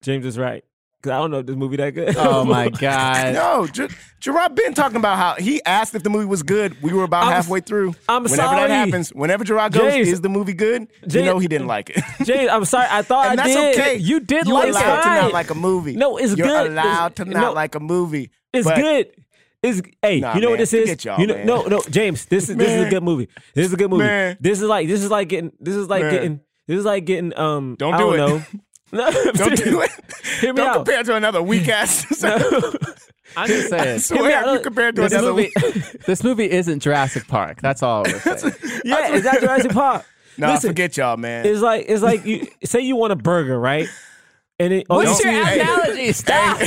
James is right. Cause I don't know if this movie that good. Oh my god. No, Ger- Gerard been talking about how he asked if the movie was good. We were about I'm- halfway through. I'm whenever sorry. that happens, whenever Gerard goes, James- is the movie good? You James- know he didn't like it. James, I'm sorry. I thought and I that's did. okay. You did You're like it. allowed to Fine. not like a movie. No, it's good. You're good. allowed It's- to not no. like a movie. It's But good. It's hey, Nah, you know man, what this is? y'all, you know, man. no, no, James, this is this is a good movie. This is a good movie. Man. This is like this is like getting this is like Man. getting this is like getting um Don't I do don't it. know. No, Don't do it. Hear me Don't out. compare to another weak ass. I'm just I saying. swear, out. you compared to This another movie, this movie isn't Jurassic Park. That's all we're saying. yeah, it's not Jurassic Park. Nah, Listen, forget y'all, man. It's like it's like you say you want a burger, right? And it, all What's your Hey. analogy? Stop.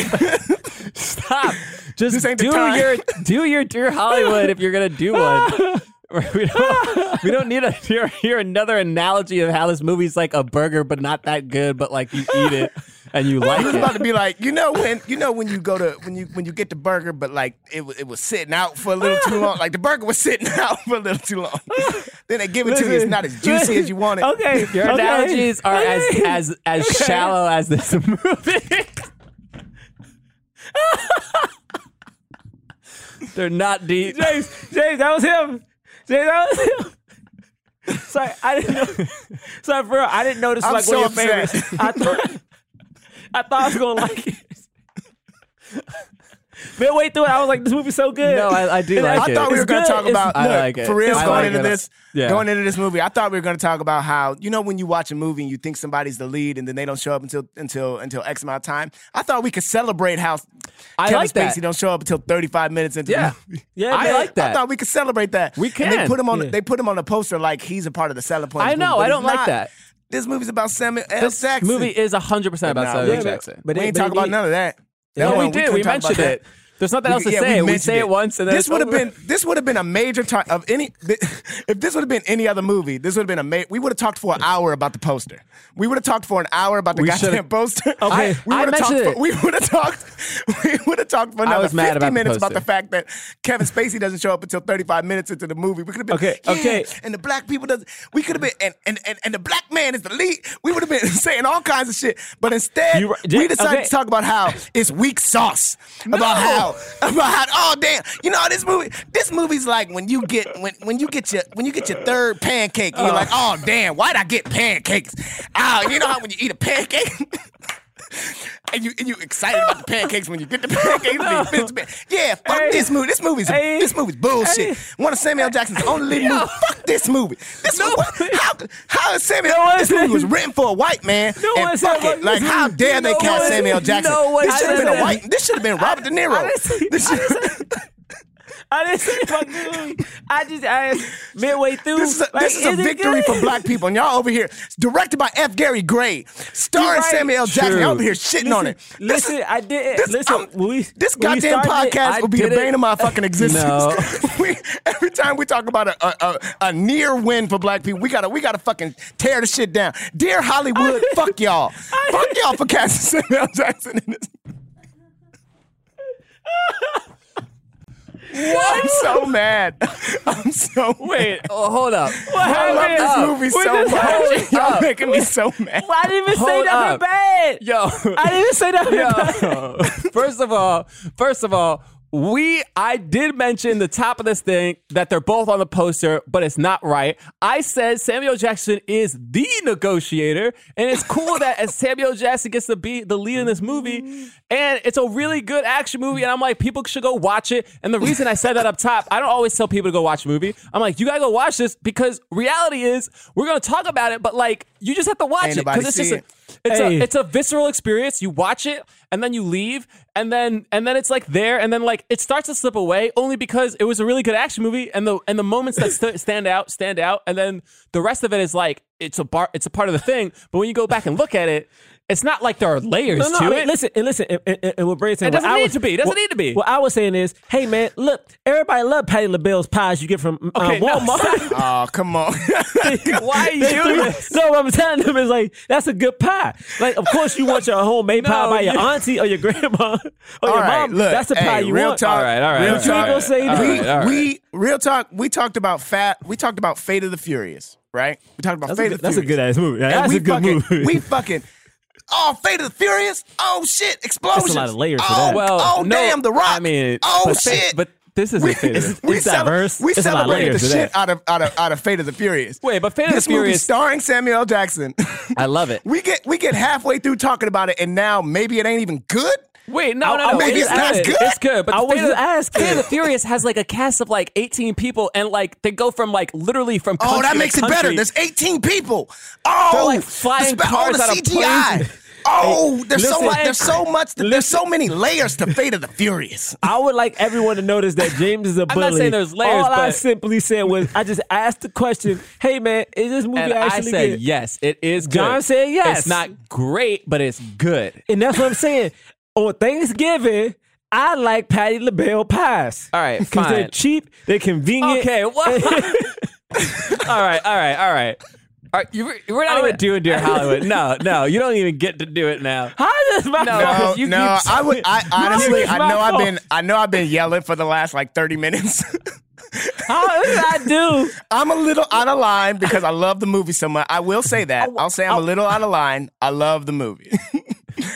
Stop. Just do your do your Dear Hollywood if you're gonna do one. we don't we don't need to hear, hear another analogy of how this movie's like a burger but not that good, but like you eat it and you like I was about to be like, you know when you know when you go to when you when you get the burger, but like it was it was sitting out for a little too long. Like the burger was sitting out for a little too long. then they give it to you, it's not as juicy as you want it. Okay, Your okay. analogies are Okay. as as as shallow as this movie. They're not deep. James, James, that was him. James, that was him. Sorry, I didn't know. Sorry, for real, I didn't know this was I'm like so one of your upset. favorites. I thought, I thought I was gonna like it. Midway through it, I was like, "This movie's so good." No, I, I do And like I it. thought we were going to talk It's- about I look, like it. for real I going like into it. this. Yeah. Going into this movie, I thought we were going to talk about how you know when you watch a movie and you think somebody's the lead and then they don't show up until until until X amount of time. I thought we could celebrate how I Kevin like that. Don't show up until 35 minutes into Yeah. the movie. Yeah, I man. like that. I thought we could celebrate that. We And they can. put him on. Yeah. They put him on a poster like he's a part of the selling point. of I know. movie, I don't like not. that. This movie's about Samuel L. This Jackson. movie is 100% about Nah, Samuel yeah, Jackson. but we it- ain't talking about none of that. No, we did. We mentioned it. There's nothing else to yeah, say. We, mentioned say it once and then this would have been this would have been a major time of any if this would have been any other movie this would have been a ma- we would have talked for an hour about the poster. We would have talked for an hour about the We goddamn should've- poster. Okay, we I would have talked for, we would have talked we would have talked for another 50 about the minutes about the fact that Kevin Spacey doesn't show up until 35 minutes into the movie. We could have been Okay, yeah, okay. and the black people does we could have been and, and and and the black man is the lead. We would have been saying all kinds of shit. But instead You- we decided okay. to talk about how it's weak sauce about how about how oh damn you know this movie this movie's like when you get when when you get your when you get your third pancake and you're like oh. oh. Damn why'd I get pancakes? Oh you know how when you eat a pancake And you and you excited about the pancakes when you get the pancakes. and you finish the pan- yeah, fuck Hey. this movie. This movie's Hey. this movie's bullshit. One of Samuel Jackson's only leading movies. Fuck this movie. This No. movie, how how is Samuel? No this movie was written for a white man. No and fuck it. Like how dare they cast Samuel Jackson? no this should have been a white. This should have been Robert De Niro. I say- This I should- I didn't say fuck the movie. I just asked midway through. This is a, like, this is a victory good? for black people, and y'all over here. Directed by F. Gary Gray, starring right. Samuel L. Jackson. True. Y'all over here shitting Listen, on it. This listen, is- I didn't. this, listen, we, this when we goddamn started it, podcast will be the did it. bane of my fucking existence. No. we, every time we talk about a, a, a, a near win for black people, we gotta we gotta fucking tear the shit down. Dear Hollywood, fuck y'all, fuck y'all for casting Samuel L. Jackson in this. I'm so mad. I'm so Wait, oh, hold up. I love this up. movie Wait, so this- much. Y'all up. making me so mad. Well, I didn't even say Hold nothing up. bad. Yo. I didn't even say nothing bad. Yo. first of all, first of all, we I did mention the top of this thing that they're both on the poster, but it's not right. I said Samuel Jackson is the negotiator, and it's cool that as Samuel Jackson gets to be the lead in this movie, and it's a really good action movie. And I'm like, people should go watch it. And the reason I said that up top, I don't always tell people to go watch a movie. I'm like, you gotta go watch this because reality is we're gonna talk about it, but like you just have to watch Ain't it because it's see just a, it's Hey. a it's a visceral experience. You watch it and then you leave and then and then it's like there and then like it starts to slip away only because it was a really good action movie and the and the moments that st- stand out stand out and then the rest of it is like it's a bar it's a part of the thing. But when you go back and look at it, it's not like there are layers No, no, to I mean, it. listen, and listen, and, and, and what Brady's saying. It doesn't need was- to be. It doesn't what- need to be. What I was saying is, hey man, look, everybody love Patti LaBelle's pies you get from uh, Okay, no, Walmart. Oh, come on. Why are you doing this? No, what I'm telling them is like that's a good pie. Like, of course, you want your homemade pie by your auntie or your grandma or your All right, mom. look, that's the pie hey, you real want. talk. All right, all right, real all right, You talk. gonna say all that. we, right, all right. we real talk. We talked about fat. We talked about Fate of the Furious, right? We talked about That's Fate good- of the furious. that's a good ass movie. That's a good fucking, movie. We fucking. Oh, Fate of the Furious! Oh shit! Explosions! of layers to oh, that. Well, oh no, damn, The Rock! I mean, oh but, shit! But this isn't Fate of the- It's- it's diverse. We It's a lot of celebrated the shit that. out of out of out of Fate of the Furious. Wait, but Fate of the this movie Furious- starring Samuel L. Jackson. I love it. we get we get halfway through talking about it, and now maybe it ain't even good. Wait, no, I- no, no. was it's just good. asking. It's good. But I was Fate of- just asking. Fate of the Furious has like a cast of like 18 people, and like they go from like literally from. Oh, country that to makes it better. There's 18 people. Oh, They're, like, the flying spe- cars the out of CGI. planes. Oh, there's so much. There's so much. There's so many layers to Fate of the Furious. I would like everyone to notice that James is a not saying there's layers, All I but- simply said was I just asked the question, "Hey man, is this movie And I actually said good?" yes, it is. Good. John said yes. It's not great, but it's good. And that's what I'm saying. On Thanksgiving, I like Patti LaBelle pies. All right, because they're cheap, they're convenient. Okay, what? all right, all right, all right. All right, you, we're not even doing Dear Hollywood. No, no, you don't even get to do it now. How does my No, fault? No, you no. keep- I would. I honestly. I my know I've been. I know I've been yelling for the last like 30 minutes. How did I do? I'm a little out of line because I love the movie so much. I will say that. Oh, I'll say I'm a oh. little out of line. I love the movie.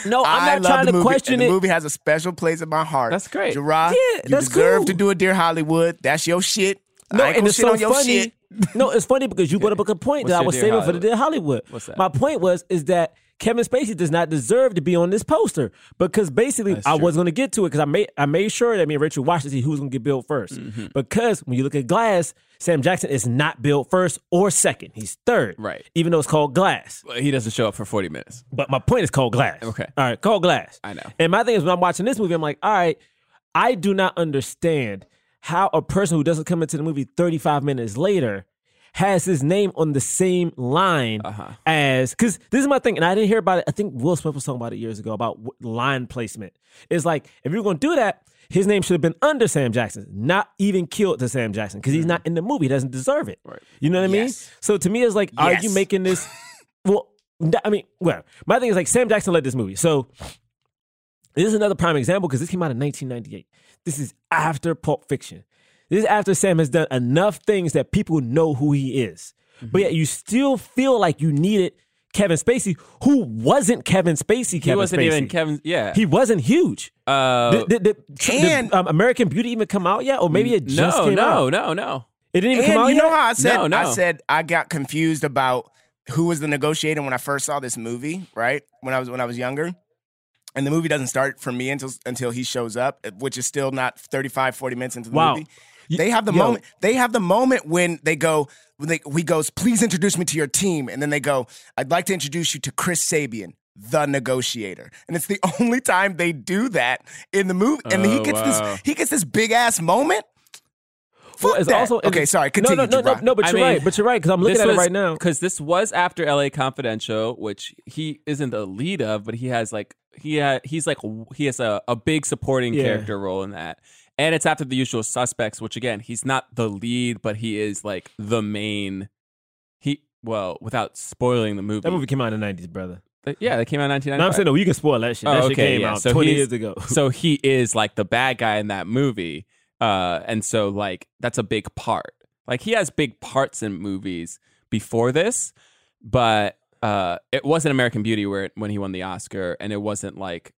No, I'm I not love trying the to movie, question it. The movie has a special place in my heart. That's great. Gerard, Yeah, you that's deserve cool. to do a Dear Hollywood. That's your shit. No, I ain't and gonna it's shit so on your funny. shit. No, it's funny because you brought up a good point What's that I was Dear saving for the Hollywood? Dear Hollywood. What's that? My point was is that Kevin Spacey does not deserve to be on this poster because basically I was going to get to it because I made I made sure that me and Rachel watched to see who was going to get billed 1st Mm-hmm. Because when you look at Glass, Sam Jackson is not billed first or second. He's third, Right. Even though it's called Glass. He doesn't show up for 40 minutes. But my point is called Glass. Okay. All right, called Glass. I know. And my thing is when I'm watching this movie, I'm like, all right, I do not understand how a person who doesn't come into the movie 35 minutes later has his name on the same line Uh-huh. as because this is my thing, and I didn't hear about it. I think Will Smith was talking about it years ago about line placement. It's like if you're going to do that, his name should have been under Sam Jackson, not even killed to Sam Jackson because he's not in the movie. He doesn't deserve it. Right. You know what I mean? Yes. So to me, it's like, are you making this? Well, I mean, well, my thing is like Sam Jackson led this movie, so this is another prime example because this came out in 1998. This is after Pulp Fiction. This is after Sam has done enough things that people know who he is. But yet you still feel like you needed Kevin Spacey, who wasn't Kevin Spacey. Kevin he wasn't Spacey. even Kevin. Yeah. He wasn't huge. uh, Did, did, did- And- did, um, American Beauty even come out yet? Or maybe it just no, came no, out. no, no. It didn't even And come out you yet. know how I said No, no. I said I got confused about who was the negotiator when I first saw this movie, right? When I was when I was younger. And the movie doesn't start for me until until he shows up, which is still not 35 40 minutes into the Wow. movie. They have the yo. moment. They have the moment when they go. When they, he goes, "Please introduce me to your team," and then they go, "I'd like to introduce you to Chris Sabian, the negotiator." And it's the only time they do that in the movie. And he Oh, gets wow. this. He gets this big ass moment. Well, Fuck it's that. also okay. Sorry. Continue. No, no, no, no, no. But you're mean, right. But you're right because I'm looking at it right now. because this was after L.A. Confidential, which he isn't the lead of, but he has like he ha- he's like he has a, a big supporting Yeah. character role in that, and it's after the Usual Suspects, which again he's not the lead, but he is like the main. He well, without spoiling the movie. That movie came out in the '90s, brother. Yeah, they came out in 1995. No, I'm saying no. You can spoil that shit. Oh, That shit came yeah. out So 20 years ago. so he is like the bad guy in that movie uh and so like that's a big part like he has big parts in movies before this but uh it wasn't american beauty where when he won the oscar and it wasn't like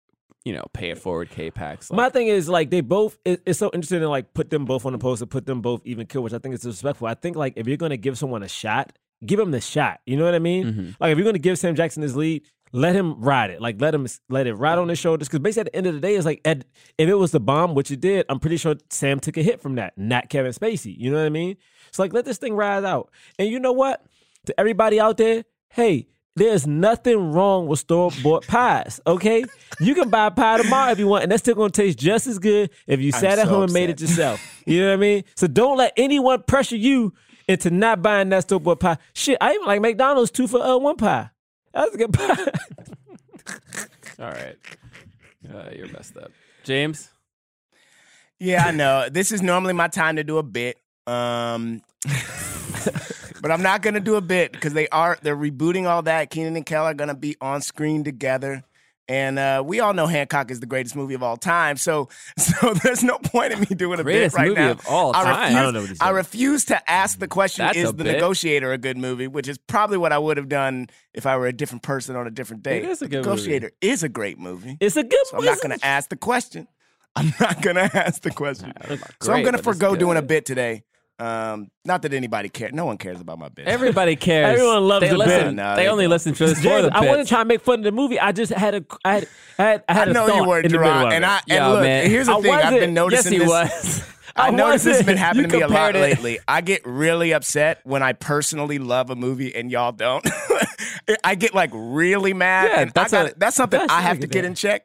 you know, pay it forward K-PAX. My thing is like they both. It, it's so interesting to like put them both on the poster, put them both even kill, which I think is disrespectful. I think like if you're gonna give someone a shot, give him the shot. You know what I mean? Mm-hmm. Like if you're gonna give Sam Jackson his lead, let him ride it. Like let him let it ride on his shoulders. Because basically at the end of the day, it's like Ed, if it was the bomb, which it did, I'm pretty sure Sam took a hit from that, not Kevin Spacey. You know what I mean? It's like let this thing ride out. And you know what? To everybody out there, hey. There's nothing wrong with store bought pies, okay? You can buy a pie tomorrow if you want, and that's still gonna taste just as good if you sat at so home and made it yourself. You know what I mean? So don't let anyone pressure you into not buying that store bought pie. Shit, I even like McDonald's two for uh, one pie. That's a good pie. All right, uh, you're messed up, James. Yeah, I know. This is normally my time to do a bit. Um But I'm not gonna do a bit because they are they're rebooting all that. Kenan and Kel are gonna be on screen together. And uh, we all know Hancock is the greatest movie of all time. So so there's no point in me doing a Greatest bit right movie now. of all I time. refuse, I don't know what he's I refuse to ask the question, That's is The bit. Negotiator a good movie? Which is probably what I would have done if I were a different person on a different day. It is a The good movie. Negotiator is a great movie. It's a good So I'm not going to ask the question. I'm not going to ask the question. so I'm going to forego doing a bit today. Um, not that anybody cares. No one cares about my bit. Everybody cares. Everyone loves they the listen, bit. No, they they only don't. listen to this for James, the I wasn't bits. trying to make fun of the movie. I just had a, I had, I had, I had I a know thought you were, in the Gerard. And. I and Yo, look, man. here's the I thing. I've been noticing yes, he this. was. I I noticed this has been happening You to me a lot it. lately. I get really upset when I personally love a movie and y'all don't. I get like really mad. Yeah, and that's I got a- that's something that's- I I have to get get in check.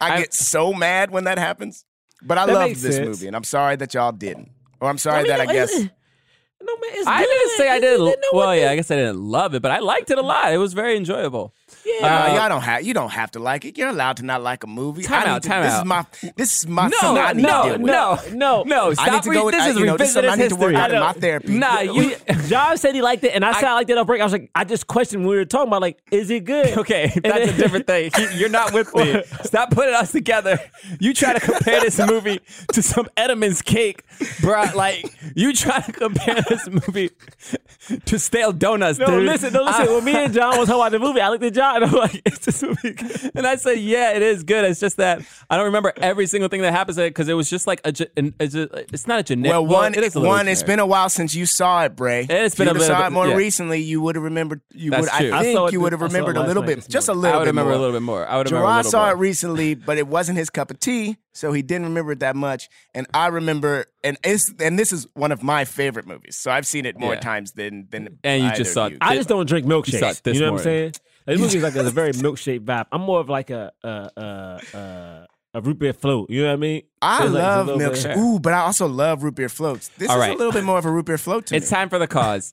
I, I- get so mad when that happens. But I That love this sense. movie, and I'm sorry that y'all didn't. Or I'm sorry I mean, that I guess. No man, it's I good. didn't say I didn't. no well, yeah. I guess I didn't love it, but I liked it a lot. It was very enjoyable. Yeah. Nah, Uh, y'all don't have you don't have to like it. You're allowed to not like a movie. Time I need out, to- time this out. is my this is my No, something I need no, to deal with. no, no. no. I Stop. need to re- go. this I, is you know, this is I revisionist need to work history. out in I my know. therapy. Nah, you. John said he liked it, and I, said I liked it on break. I was like, I just questioned when we were talking about like, is it good? Okay, And that's a different thing. You- You're not with me. Stop putting us together. You try to compare this movie to some Edam's cake, bro. Like you try to compare this movie to stale donuts, No, dude. listen, no, listen. I- when me and John was talking about the movie, I looked at John and I'm like, "Is this movie?" good?" and I said, "Yeah, it is good. It's just that I don't remember every single thing that happens in it because it was just like a. ge- an- It's, a, it's not a generic. Well, one, it is a little one. It's generic. been a while since you saw it, Bray. It's If been you a would've little saw bit- it more yeah. recently. You would have remembered. You That's would. true. I I saw think it you would have th- I saw it remembered a little bit, just a morning. little I would bit remember more. a little bit more. I would remember a Gerard little saw more. it recently, but it wasn't his cup of tea, so he didn't remember it that much. And I remember, and it's and this is one of my favorite movies. So I've seen it more Yeah. times than than. And you either just of saw you. it. I just don't drink saw it milkshakes. this You know what I'm saying? Like, this movie is like a, very milkshake vibe. I'm more of like a a a, a, a root beer float. You know what I mean? I It's love little bit- milkshake. Ooh, but I also love root beer floats. This All is right. a little bit more of a root beer float to It's me. time for the cause.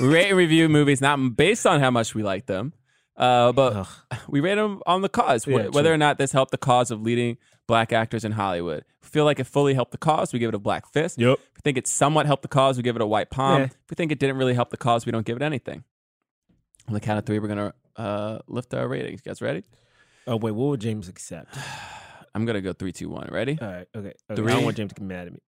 we rate and review movies not based on how much we like them, uh, but we rate them on the cause, wh- Yeah, whether true. or not this helped the cause of leading black actors in Hollywood. If we feel like it fully helped the cause, we give it a black fist. Yep. If we think it somewhat helped the cause, we give it a white palm. Yeah. If we think it didn't really help the cause, we don't give it anything. On the count of three, we're gonna uh, lift our ratings. You guys ready? Oh wait, what would James accept? I'm gonna go three, two, one. Ready? All right, okay. okay. I Three. don't want James to get mad at me.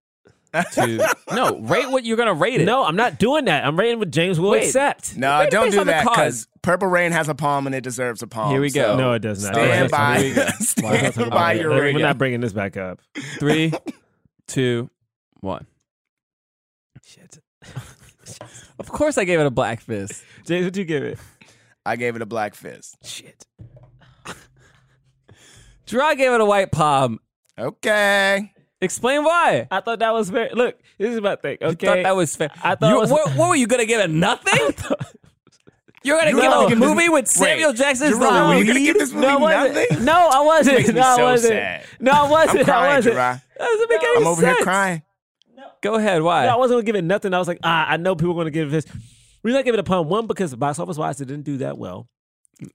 Two. no, rate what you're gonna rate it. No, I'm not doing that. I'm rating what James will Wait. accept. No, Rate it don't based do on the that cause. because Purple Rain has a palm and it deserves a palm. Here we go. so No, it does not. Stand Let's talk by, about stand Talk by about it. your We're rating. not bringing this back up. Three, two, one. Shit. Of course, I gave it a black fist. James, what you give it? I gave it a black fist. Shit. Gerard gave it a white palm. Okay. Explain why. I thought that was very. Look, this is my thing. You Okay, thought that was fair. I thought You- was- what, what were you gonna give it? Nothing. You're gonna You give were a give this- movie with Wait, Samuel Jackson's Gerard, were you gonna give this movie no, I nothing? wasn't. No, I wasn't. makes me no, I wasn't. sad. No, I wasn't. I'm crying, I wasn't. Gerard. That doesn't make any I'm over sense. here crying. No. Go ahead. Why? No, I wasn't gonna give it nothing. I was like, ah, I know people are gonna give this. Reason I gave it a palm one because box office wise it didn't do that well.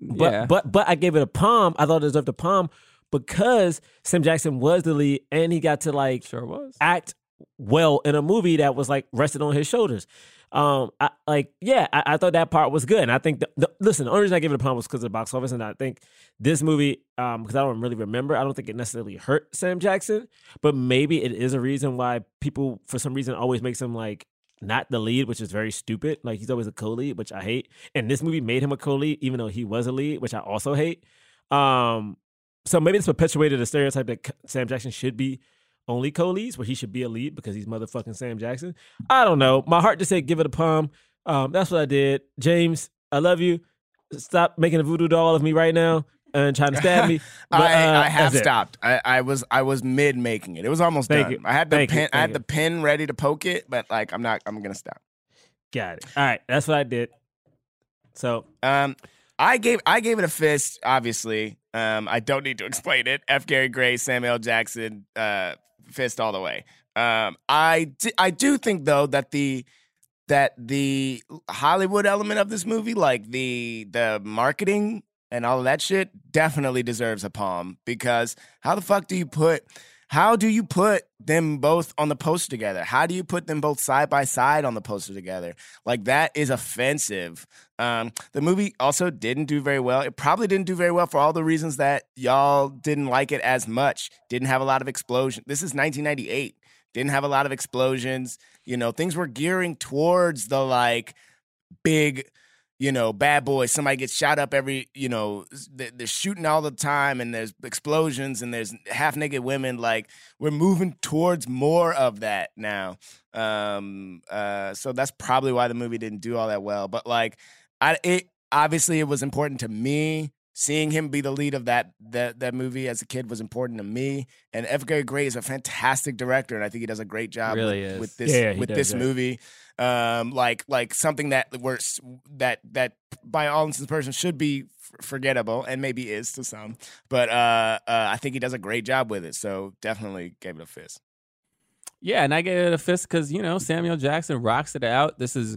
But yeah. but but I gave it a palm. I thought it deserved a palm because Sam Jackson was the lead and he got to like sure was. act well in a movie that was like rested on his shoulders. Um, I, like yeah, I, I thought that part was good, and I think the, the, listen, the only reason I gave it a palm was because of the box office, and I think this movie, um, because I don't really remember, I don't think it necessarily hurt Sam Jackson, but maybe it is a reason why people, for some reason, always makes him like not the lead, which is very stupid. Like he's always a co-lead, which I hate, and this movie made him a co-lead, even though he was a lead, which I also hate. Um, so maybe it's perpetuated a stereotype that Sam Jackson should be only co-leads, where he should be a lead because he's motherfucking Sam Jackson. I don't know. My heart just said give it a palm. Um, that's what I did. James, I love you. Stop making a voodoo doll of me right now and trying to stab me. But, I, uh, I have stopped. I, I was I was mid making it. It was almost Thank done. you. I had the Thank pen. I had you. the pen ready to poke it, but like I'm not. I'm gonna stop. Got it. All right, that's what I did. So Um, I gave I gave it a fist. Obviously, um, I don't need to explain it. F. Gary Gray, Samuel Jackson, uh, fist all the way. Um, I di- I do think though that the that the Hollywood element of this movie, like the the marketing and all of that shit, definitely deserves a palm because how the fuck do you put how do you put them both on the poster together? How do you put them both side by side on the poster together? Like that is offensive. Um, the movie also didn't do very well. It probably didn't do very well for all the reasons that y'all didn't like it as much. Didn't have a lot of explosion. This is 1998. Didn't have a lot of explosions. You know, things were gearing towards the like big, you know, bad boys. Somebody gets shot up every, you know, they're, shooting all the time and there's explosions and there's half naked women. Like we're moving towards more of that now. Um, uh, so that's probably why the movie didn't do all that well. But like, I, it obviously it was important to me. Seeing him be the lead of that that that movie as a kid was important to me. And F. Gary Gray is a fantastic director, and I think he does a great job Really with, with this Yeah, he with does, this yeah. movie um like like something that were that that by all intents and purposes should be f- forgettable and maybe is to some but uh, uh i think he does a great job with it so definitely gave it a fist Yeah, and I gave it a fist because you know Samuel Jackson rocks it out. This is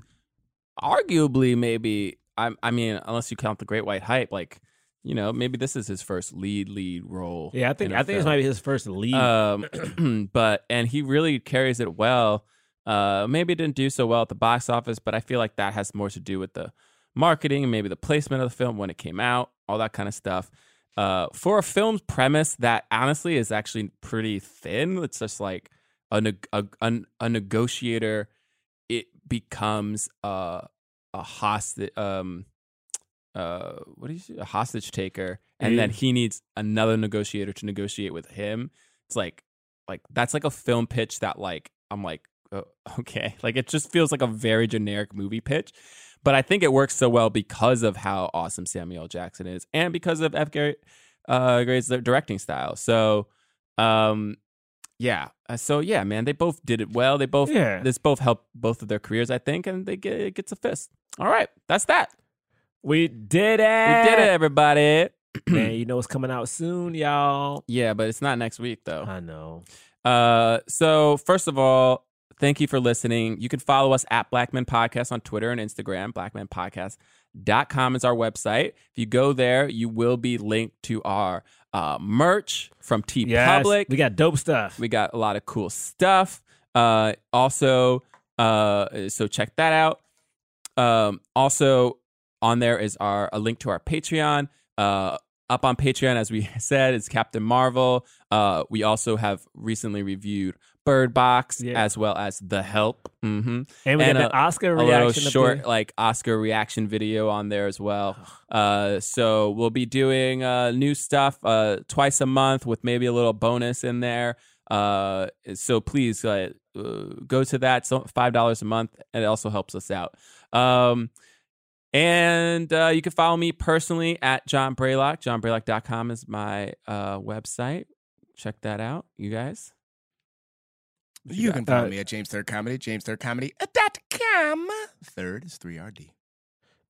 arguably maybe I I mean unless you count the Great White Hype, like you know maybe this is his first lead lead role. yeah, I think in a I think this might be his first lead. Um, but and he really carries it well. Uh, maybe it didn't do so well at the box office, but I feel like that has more to do with the marketing and maybe the placement of the film when it came out, all that kind of stuff. Uh, for a film's premise that honestly is actually pretty thin, it's just like a neg- a, a, a negotiator. It becomes a a hostage. Um, uh, what do you say? A hostage taker, and then he needs another negotiator to negotiate with him. It's like, like that's like a film pitch that like I'm like, oh, okay, like it just feels like a very generic movie pitch. But I think it works so well because of how awesome Samuel Jackson is, and because of F. Gary uh, Gray's directing style. So, um, yeah. Uh, So yeah, man, they both did it well. They both Yeah. this both helped both of their careers, I think, and they get it gets a fist. All right, that's that. we did it. We did it, everybody. Man, you know what's coming out soon, y'all. Yeah, but it's not next week though. I know. Uh, so first of all, thank you for listening. You can follow us at Blackman Podcast on Twitter and Instagram. BlackmanPodcast.com is our website. If you go there, you will be linked to our uh, merch from T Yes, Public. we got dope stuff. We got a lot of cool stuff. Uh, also, uh, so check that out. Um, also, on there is our a link to our Patreon. Uh, up on Patreon, as we said, is Captain Marvel. Uh, we also have recently reviewed Bird Box Yeah. as well as The Help. hmm and we and got a- the Oscar a little reaction. short like Oscar reaction video on there as well. Uh, so we'll be doing uh, new stuff uh, twice a month with maybe a little bonus in there. Uh, so please uh, uh, go to that. So five dollars a month, and it also helps us out. Um, and uh, you can follow me personally at John Braylock. JohnBraylock.com is my uh, website. Check that out, you guys. What you can follow me at james third comedy james third comedy dot com third is 3rd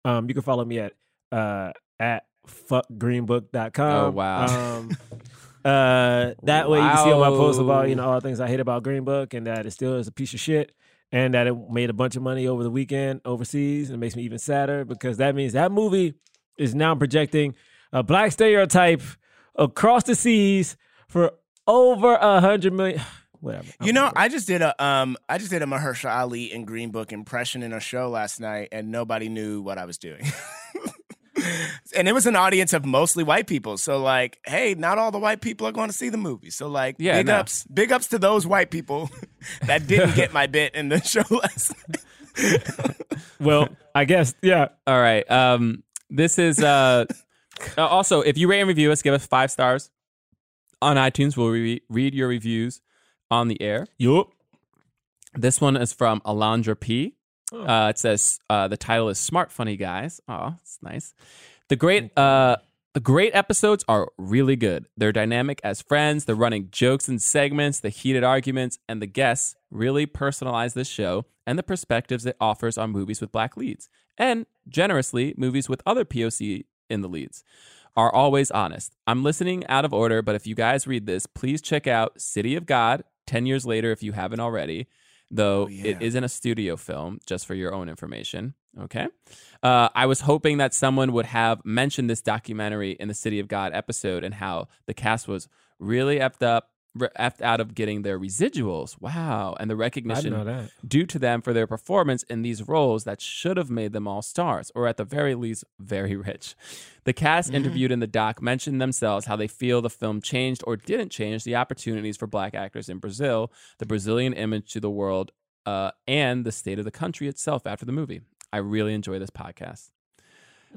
Um, you can follow me at uh at fuckgreenbook.com. Oh, wow. Um, uh, that way you can see all my posts about you know all the things I hate about Green Book and that it still is a piece of shit and that it made a bunch of money over the weekend overseas and it makes me even sadder because that means that movie is now projecting a black stereotype across the seas for over a hundred million. Whatever. You don't know, I just did a um, I just did a Mahershala Ali and Green Book impression in a show last night, and nobody knew what I was doing. and it was an audience of mostly white people. So like, hey, not all the white people are going to see the movie. So like, Yeah, big no. ups, big ups to those white people that didn't get my bit in the show last night. well, I guess yeah. All right. Um, this is uh, uh, also if you rate and review us, give us five stars. on iTunes. We'll re- read your reviews on the air. Yup. This one is from Alondra P. Oh. Uh, it says uh, the title is "Smart Funny Guys." Oh, it's nice. The great, uh, the great episodes are really good. They're dynamic as friends. They're running jokes and segments. The heated arguments and the guests really personalize this show and the perspectives it offers on movies with black leads, and generously movies with other POC in the leads. Are always honest. I'm listening out of order, but if you guys read this, please check out City of God. Ten years later, if you haven't already though Oh, yeah. it isn't a studio film, just for your own information. Okay. Uh, I was hoping that someone would have mentioned this documentary in the City of God episode and how the cast was really effed up, re- out of getting their residuals. Wow. And the recognition due to them for their performance in these roles that should have made them all stars, or at the very least, very rich. The cast interviewed in the doc mentioned themselves how they feel the film changed or didn't change the opportunities for black actors in Brazil, the Brazilian image to the world, uh, and the state of the country itself after the movie. I really enjoy this podcast.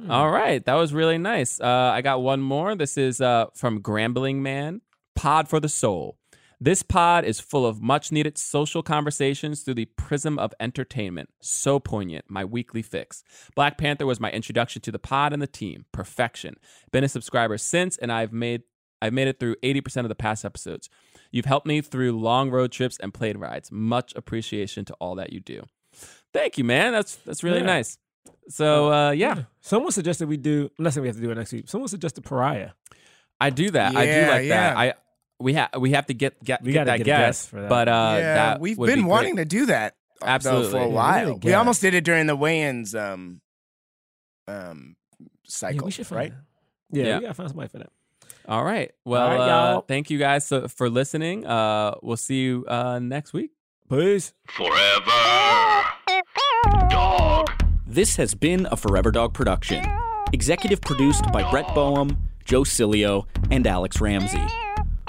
All right, that was really nice. Uh, I got one more. This is uh, from Grambling Man, Pod for the Soul. This pod is full of much needed social conversations through the prism of entertainment. So poignant, my weekly fix. Black Panther was my introduction to the pod and the team. Perfection. Been a subscriber since, and I've made I've made it through 80% of the past episodes. You've helped me through long road trips and plane rides. Much appreciation to all that you do. Thank you, man. That's that's really Yeah. nice. So uh, yeah, Someone suggested we do. I'm not saying we have to do it next week. Someone suggested Pariah. I do that. I do Yeah, like that. I we have we have to get get, We get that get a guest, guest for that. but uh, yeah, that we've been be great. wanting to do that though, Absolutely. for a Yeah, we while. we almost did it during the weigh-ins um, um, cycle, yeah, we should find right? that. Yeah, Yeah. we gotta find somebody for that. All right. Well, All right, uh, thank you guys so, for listening. Uh, we'll see you uh, next week. Peace. Forever. Dog. This has been a Forever Dog production. Executive produced by Brett Boehm, Joe Cilio, and Alex Ramsey.